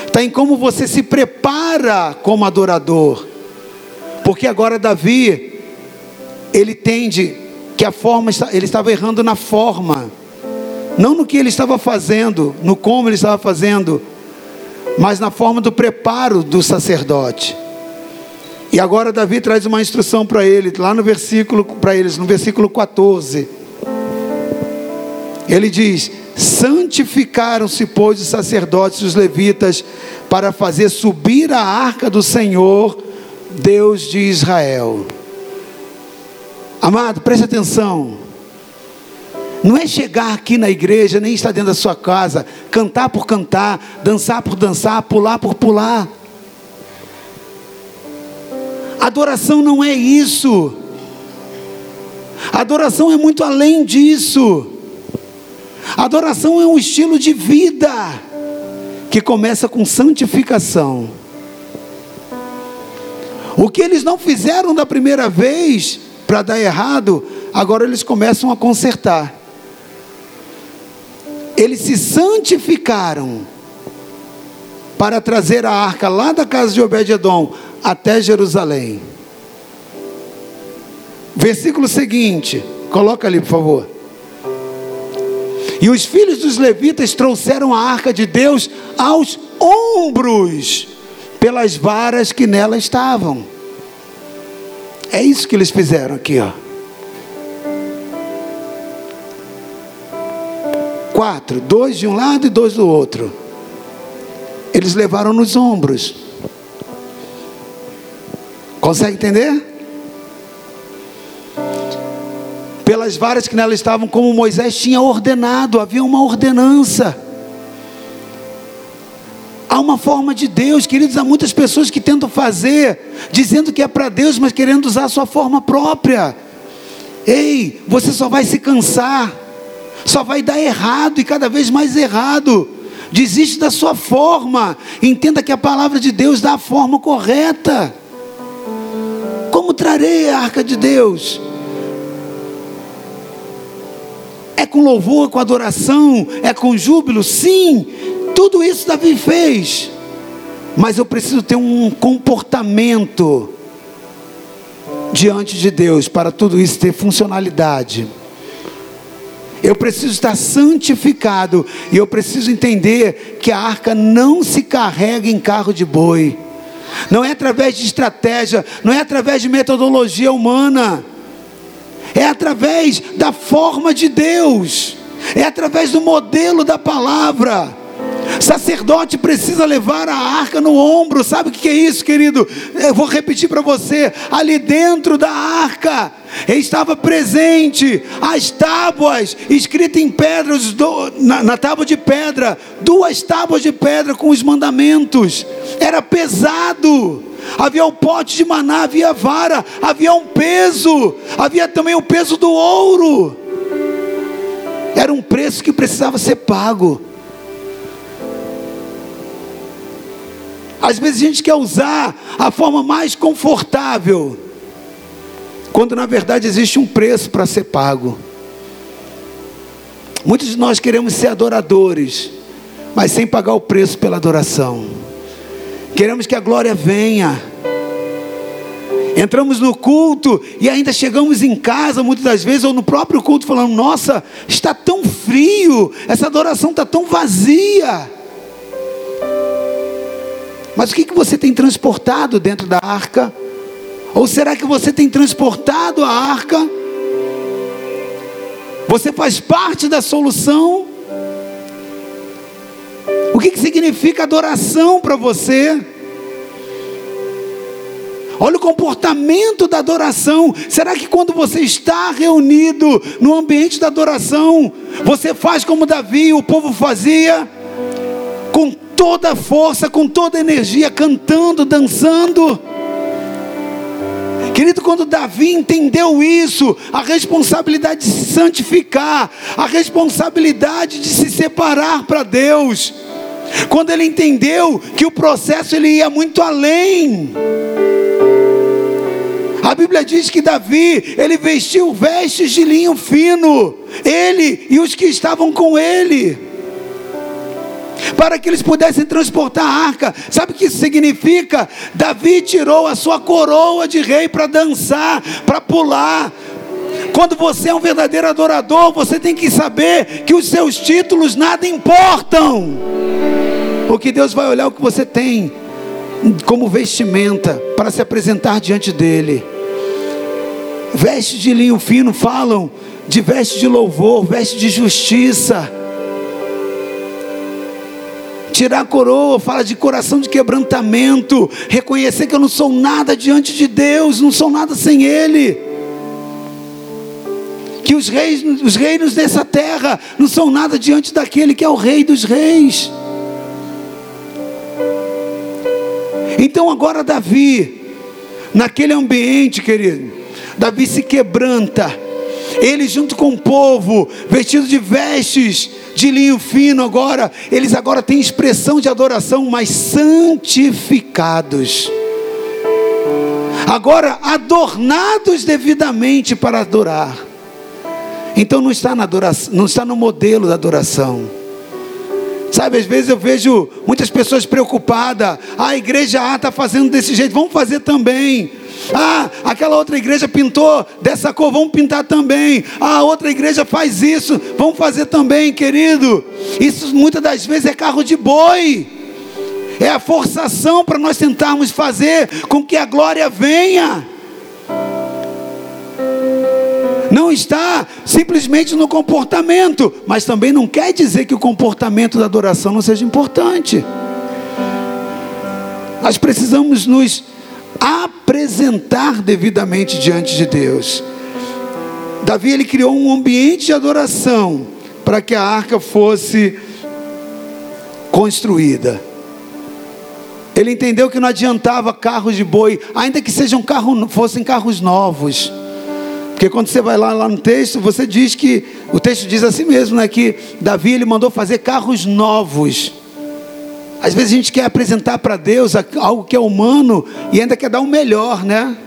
está em como você se prepara como adorador. Porque agora Davi, ele entende que a forma, ele estava errando na forma, não no que ele estava fazendo, no como ele estava fazendo mas na forma do preparo do sacerdote. E agora Davi traz uma instrução para ele, lá no versículo para eles, no versículo 14. Ele diz: Santificaram-se, pois, os sacerdotes os levitas para fazer subir a arca do Senhor, Deus de Israel. Amado, preste atenção. Não é chegar aqui na igreja, nem estar dentro da sua casa, cantar por cantar, dançar por dançar, pular por pular. Adoração não é isso. Adoração é muito além disso. Adoração é um estilo de vida que começa com santificação. O que eles não fizeram da primeira vez para dar errado, agora eles começam a consertar. Eles se santificaram para trazer a arca lá da casa de Obed-edom até Jerusalém. Versículo seguinte, coloca ali, por favor. E os filhos dos levitas trouxeram a arca de Deus aos ombros, pelas varas que nela estavam. É isso que eles fizeram aqui, ó. Quatro, dois de um lado e dois do outro. Eles levaram nos ombros. Consegue entender? pelas varas que nela estavam, como Moisés tinha ordenado, havia uma ordenança. Há uma forma de Deus, queridos, há muitas pessoas que tentam fazer, dizendo que é para Deus, mas querendo usar a sua forma própria. Ei, você só vai se cansar, só vai dar errado e cada vez mais errado. Desiste da sua forma, entenda que a palavra de Deus dá a forma correta. Como trarei a arca de Deus? É com louvor, com adoração, é com júbilo? Sim, tudo isso Davi fez. Mas eu preciso ter um comportamento diante de Deus para tudo isso ter funcionalidade. Eu preciso estar santificado e eu preciso entender que a arca não se carrega em carro de boi. Não é através de estratégia, não é através de metodologia humana é através da forma de Deus, é através do modelo da palavra. Sacerdote precisa levar a arca no ombro, sabe o que é isso, querido? Eu vou repetir para você: ali dentro da arca estava presente as tábuas escritas em pedras, na, na tábua de pedra, duas tábuas de pedra com os mandamentos, era pesado havia o pote de maná, havia vara, havia um peso, havia também o peso do ouro. Era um preço que precisava ser pago. Às vezes a gente quer usar a forma mais confortável, quando na verdade existe um preço para ser pago. Muitos de nós queremos ser adoradores, mas sem pagar o preço pela adoração. Queremos que a glória venha. Entramos no culto e ainda chegamos em casa, muitas das vezes, ou no próprio culto, falando: Nossa, está tão frio, essa adoração está tão vazia. Mas o que, que você tem transportado dentro da arca? Ou será que você tem transportado a arca? Você faz parte da solução? O que, que significa adoração para você? Olha o comportamento da adoração. Será que quando você está reunido no ambiente da adoração, você faz como Davi, o povo fazia? Com toda a força, com toda a energia, cantando, dançando. Querido, quando Davi entendeu isso, a responsabilidade de se santificar, a responsabilidade de se separar para Deus, quando ele entendeu que o processo ele ia muito além. A Bíblia diz que Davi, ele vestiu vestes de linho fino, ele e os que estavam com ele, para que eles pudessem transportar a arca. Sabe o que isso significa? Davi tirou a sua coroa de rei para dançar, para pular, quando você é um verdadeiro adorador, você tem que saber que os seus títulos nada importam. O que Deus vai olhar o que você tem como vestimenta para se apresentar diante dele. Vestes de linho fino falam de veste de louvor, veste de justiça. Tirar a coroa fala de coração de quebrantamento, reconhecer que eu não sou nada diante de Deus, não sou nada sem Ele. Que os reis, os reinos dessa terra não são nada diante daquele que é o Rei dos Reis. Então agora Davi, naquele ambiente, querido, Davi se quebranta. Ele junto com o povo, vestido de vestes de linho fino agora, eles agora têm expressão de adoração, mas santificados. Agora, adornados devidamente para adorar. Então não está na adoração, não está no modelo da adoração. Sabe, às vezes eu vejo muitas pessoas preocupadas. Ah, a igreja A está fazendo desse jeito, vamos fazer também. Ah, aquela outra igreja pintou dessa cor, vamos pintar também. Ah, outra igreja faz isso, vamos fazer também, querido. Isso muitas das vezes é carro de boi. É a forçação para nós tentarmos fazer com que a glória venha não está simplesmente no comportamento, mas também não quer dizer que o comportamento da adoração não seja importante. Nós precisamos nos apresentar devidamente diante de Deus. Davi ele criou um ambiente de adoração para que a arca fosse construída. Ele entendeu que não adiantava carros de boi, ainda que sejam carro, fossem carros novos. Porque quando você vai lá, lá no texto, você diz que, o texto diz assim mesmo, né? Que Davi ele mandou fazer carros novos. Às vezes a gente quer apresentar para Deus algo que é humano e ainda quer dar o melhor, né?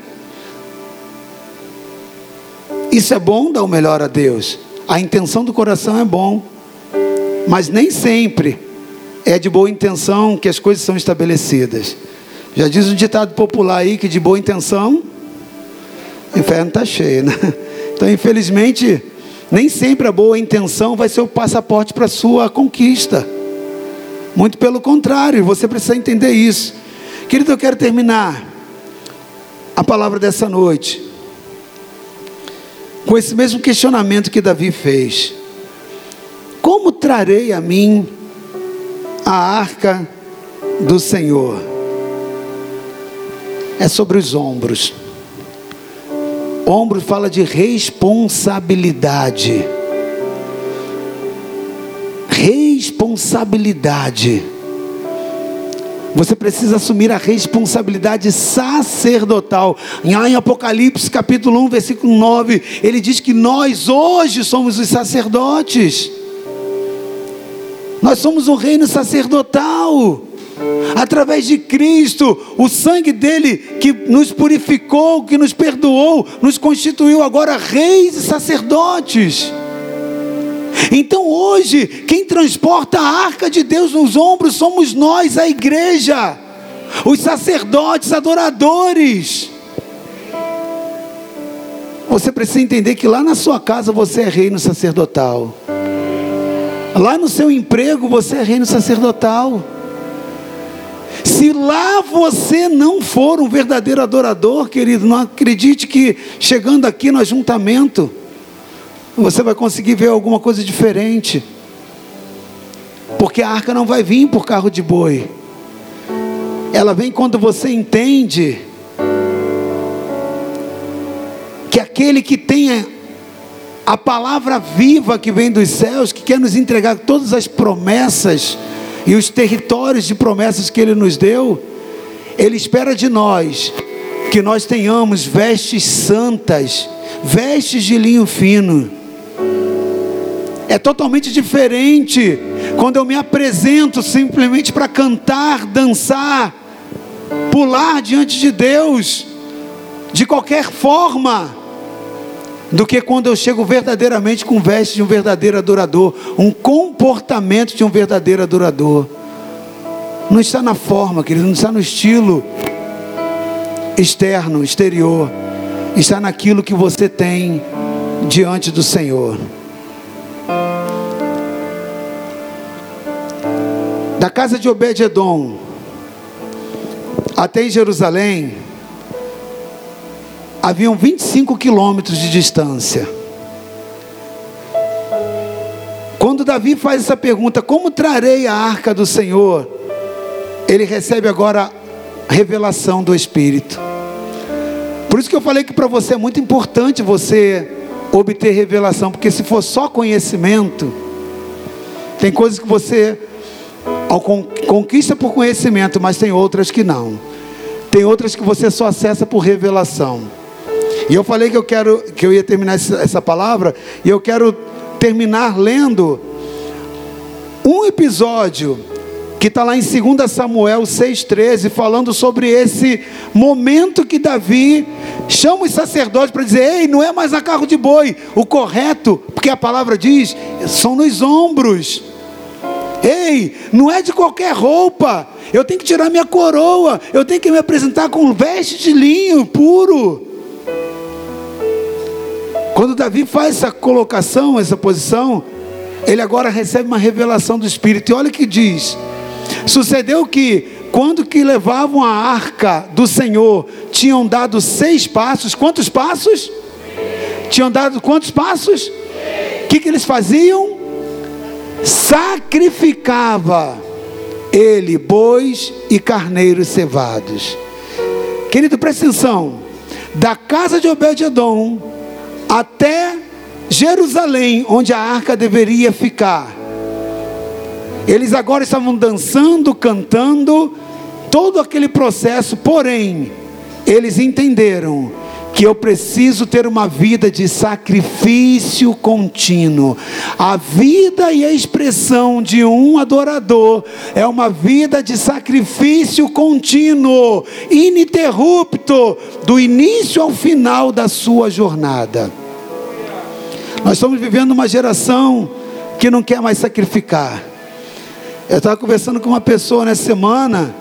Isso é bom dar o melhor a Deus. A intenção do coração é bom. Mas nem sempre é de boa intenção que as coisas são estabelecidas. Já diz o ditado popular aí que de boa intenção o inferno está cheio, né? Então, infelizmente, nem sempre a boa intenção vai ser o passaporte para a sua conquista. Muito pelo contrário, você precisa entender isso. Querido, eu quero terminar a palavra dessa noite com esse mesmo questionamento que Davi fez: Como trarei a mim a arca do Senhor? É sobre os ombros. Ombro fala de responsabilidade. Responsabilidade. Você precisa assumir a responsabilidade sacerdotal. Em Apocalipse capítulo 1, versículo 9, ele diz que nós hoje somos os sacerdotes. Nós somos um reino sacerdotal através de Cristo, o sangue dele que nos purificou, que nos perdoou, nos constituiu agora reis e sacerdotes. Então hoje, quem transporta a arca de Deus nos ombros somos nós, a igreja, os sacerdotes, adoradores. Você precisa entender que lá na sua casa você é reino sacerdotal. Lá no seu emprego você é reino sacerdotal. Se lá você não for um verdadeiro adorador, querido, não acredite que chegando aqui no ajuntamento, você vai conseguir ver alguma coisa diferente. Porque a arca não vai vir por carro de boi. Ela vem quando você entende que aquele que tem a palavra viva que vem dos céus, que quer nos entregar todas as promessas, e os territórios de promessas que Ele nos deu, Ele espera de nós que nós tenhamos vestes santas, vestes de linho fino. É totalmente diferente quando eu me apresento simplesmente para cantar, dançar, pular diante de Deus, de qualquer forma do que quando eu chego verdadeiramente com vestes de um verdadeiro adorador, um comportamento de um verdadeiro adorador. Não está na forma, querido, não está no estilo externo, exterior, está naquilo que você tem diante do Senhor. Da casa de Obed-Edom até em Jerusalém, haviam 25 quilômetros de distância. Quando Davi faz essa pergunta, como trarei a arca do Senhor? Ele recebe agora a revelação do Espírito. Por isso que eu falei que para você é muito importante você obter revelação, porque se for só conhecimento, tem coisas que você conquista por conhecimento, mas tem outras que não. Tem outras que você só acessa por revelação. E eu falei que eu quero que eu ia terminar essa palavra e eu quero terminar lendo um episódio que está lá em 2 Samuel 6,13, falando sobre esse momento que Davi chama os sacerdotes para dizer: Ei, não é mais a carro de boi, o correto, porque a palavra diz, são nos ombros. Ei, não é de qualquer roupa, eu tenho que tirar minha coroa, eu tenho que me apresentar com veste de linho puro. Quando Davi faz essa colocação, essa posição, ele agora recebe uma revelação do Espírito, e olha o que diz. Sucedeu que, quando que levavam a arca do Senhor, tinham dado seis passos. Quantos passos? Tinham dado quantos passos? O que, que eles faziam? Sacrificava ele bois e carneiros cevados. Querido, presta atenção. Da casa de Obed-Edom até Jerusalém, onde a arca deveria ficar, eles agora estavam dançando, cantando, todo aquele processo, porém, eles entenderam que eu preciso ter uma vida de sacrifício contínuo. A vida e a expressão de um adorador é uma vida de sacrifício contínuo, ininterrupto, do início ao final da sua jornada. Nós estamos vivendo uma geração que não quer mais sacrificar. Eu estava conversando com uma pessoa nessa semana,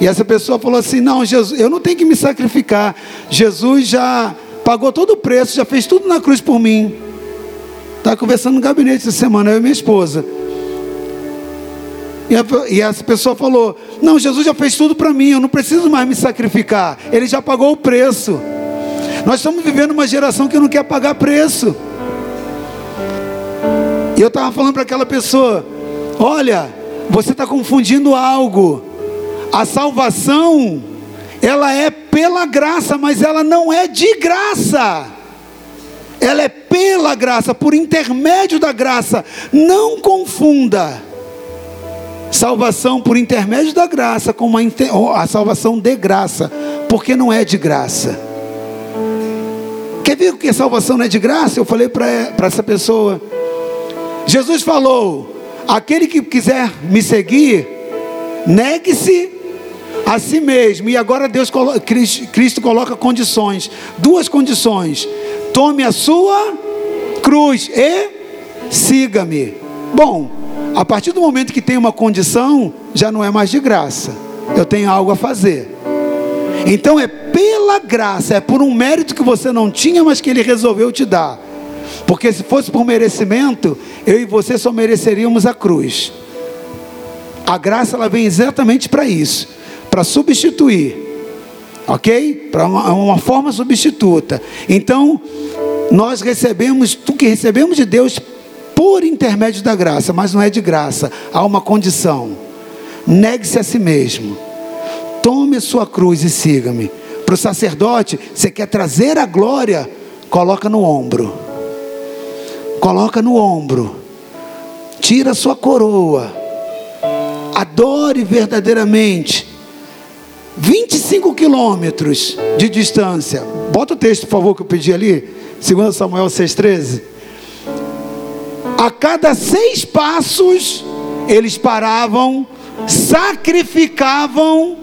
e essa pessoa falou assim: Não, Jesus, eu não tenho que me sacrificar. Jesus já pagou todo o preço, já fez tudo na cruz por mim. Estava conversando no gabinete essa semana, eu e minha esposa. E, a, e essa pessoa falou: Não, Jesus já fez tudo para mim, eu não preciso mais me sacrificar. Ele já pagou o preço. Nós estamos vivendo uma geração que não quer pagar preço. E eu estava falando para aquela pessoa: Olha, você está confundindo algo. A salvação, ela é pela graça, mas ela não é de graça. Ela é pela graça, por intermédio da graça. Não confunda salvação por intermédio da graça com uma, a salvação de graça, porque não é de graça. Quer ver que a salvação não é de graça? Eu falei para essa pessoa. Jesus falou: Aquele que quiser me seguir, negue-se a si mesmo. E agora Deus Cristo coloca condições, duas condições: tome a sua cruz e siga-me. Bom, a partir do momento que tem uma condição, já não é mais de graça. Eu tenho algo a fazer. Então é pela graça, é por um mérito que você não tinha, mas que ele resolveu te dar. Porque se fosse por merecimento, eu e você só mereceríamos a cruz. A graça ela vem exatamente para isso, para substituir, ok? Para uma, uma, forma substituta. Então, nós recebemos, tu que recebemos de Deus por intermédio da graça, mas não é de graça, há uma condição. Negue-se a si mesmo, tome a sua cruz e siga-me. Para o sacerdote, você quer trazer a glória, coloca no ombro coloca no ombro, tira sua coroa, adore verdadeiramente. 25 quilômetros de distância. Bota o texto, por favor, que eu pedi ali. 2 Samuel 6,13. A cada seis passos, eles paravam, sacrificavam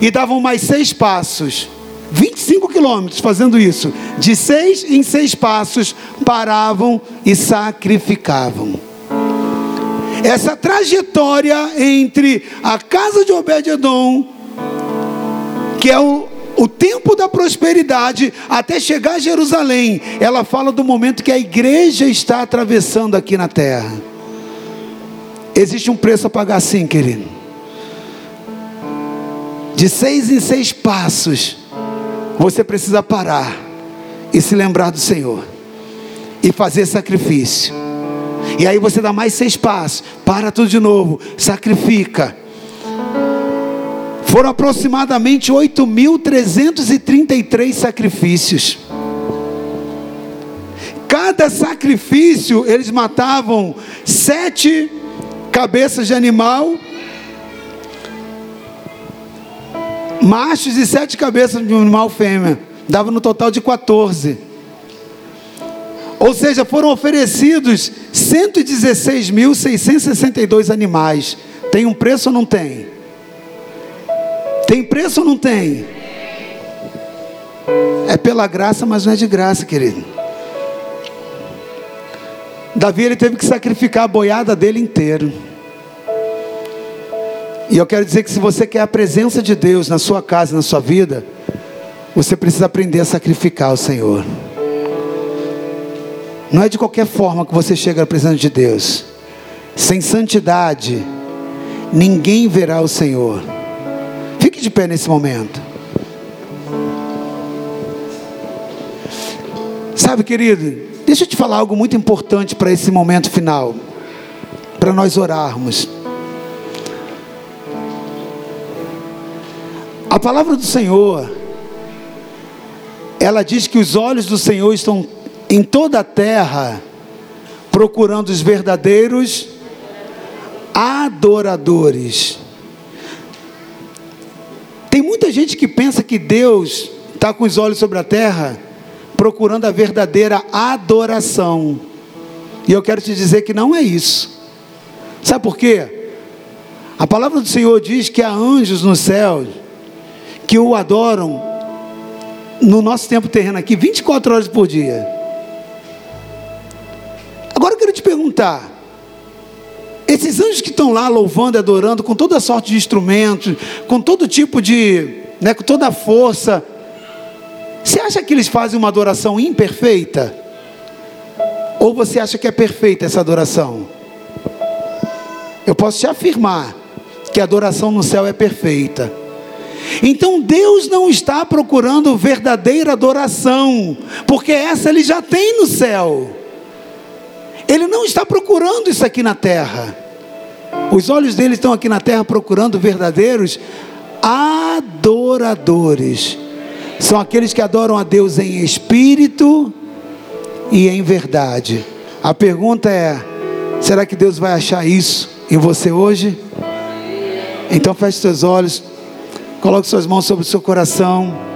e davam mais seis passos. 25 quilômetros fazendo isso. De seis em seis passos, paravam e sacrificavam. Essa trajetória entre a casa de Obed-Edom, que é o, o tempo da prosperidade, até chegar a Jerusalém, ela fala do momento que a igreja está atravessando aqui na terra. Existe um preço a pagar sim, querido. De seis em seis passos, você precisa parar e se lembrar do Senhor e fazer sacrifício. E aí você dá mais seis passos, para tudo de novo, sacrifica. Foram aproximadamente 8.333 sacrifícios. Cada sacrifício eles matavam sete cabeças de animal machos e sete cabeças de animal fêmea. Dava no total de 14. Ou seja, foram oferecidos 116.662 animais. Tem um preço ou não tem? Tem preço ou não tem? É pela graça, mas não é de graça, querido. Davi ele teve que sacrificar a boiada dele inteiro. E eu quero dizer que se você quer a presença de Deus na sua casa, na sua vida, você precisa aprender a sacrificar o Senhor. Não é de qualquer forma que você chega à presença de Deus. Sem santidade, ninguém verá o Senhor. Fique de pé nesse momento. Sabe, querido, deixa eu te falar algo muito importante para esse momento final, para nós orarmos. A palavra do Senhor, ela diz que os olhos do Senhor estão em toda a terra, procurando os verdadeiros adoradores. Tem muita gente que pensa que Deus está com os olhos sobre a terra, procurando a verdadeira adoração. E eu quero te dizer que não é isso. Sabe por quê? A palavra do Senhor diz que há anjos no céu que o adoram no nosso tempo terreno aqui 24 horas por dia. Agora eu quero te perguntar: esses anjos que estão lá louvando e adorando com toda sorte de instrumentos, com todo tipo de, né, com toda a força, você acha que eles fazem uma adoração imperfeita? Ou você acha que é perfeita essa adoração? Eu posso te afirmar que a adoração no céu é perfeita. Então Deus não está procurando verdadeira adoração, porque essa ele já tem no céu. Ele não está procurando isso aqui na terra. Os olhos dele estão aqui na terra procurando verdadeiros adoradores. São aqueles que adoram a Deus em espírito e em verdade. A pergunta é: será que Deus vai achar isso em você hoje? Então feche seus olhos. Coloque suas mãos sobre o seu coração.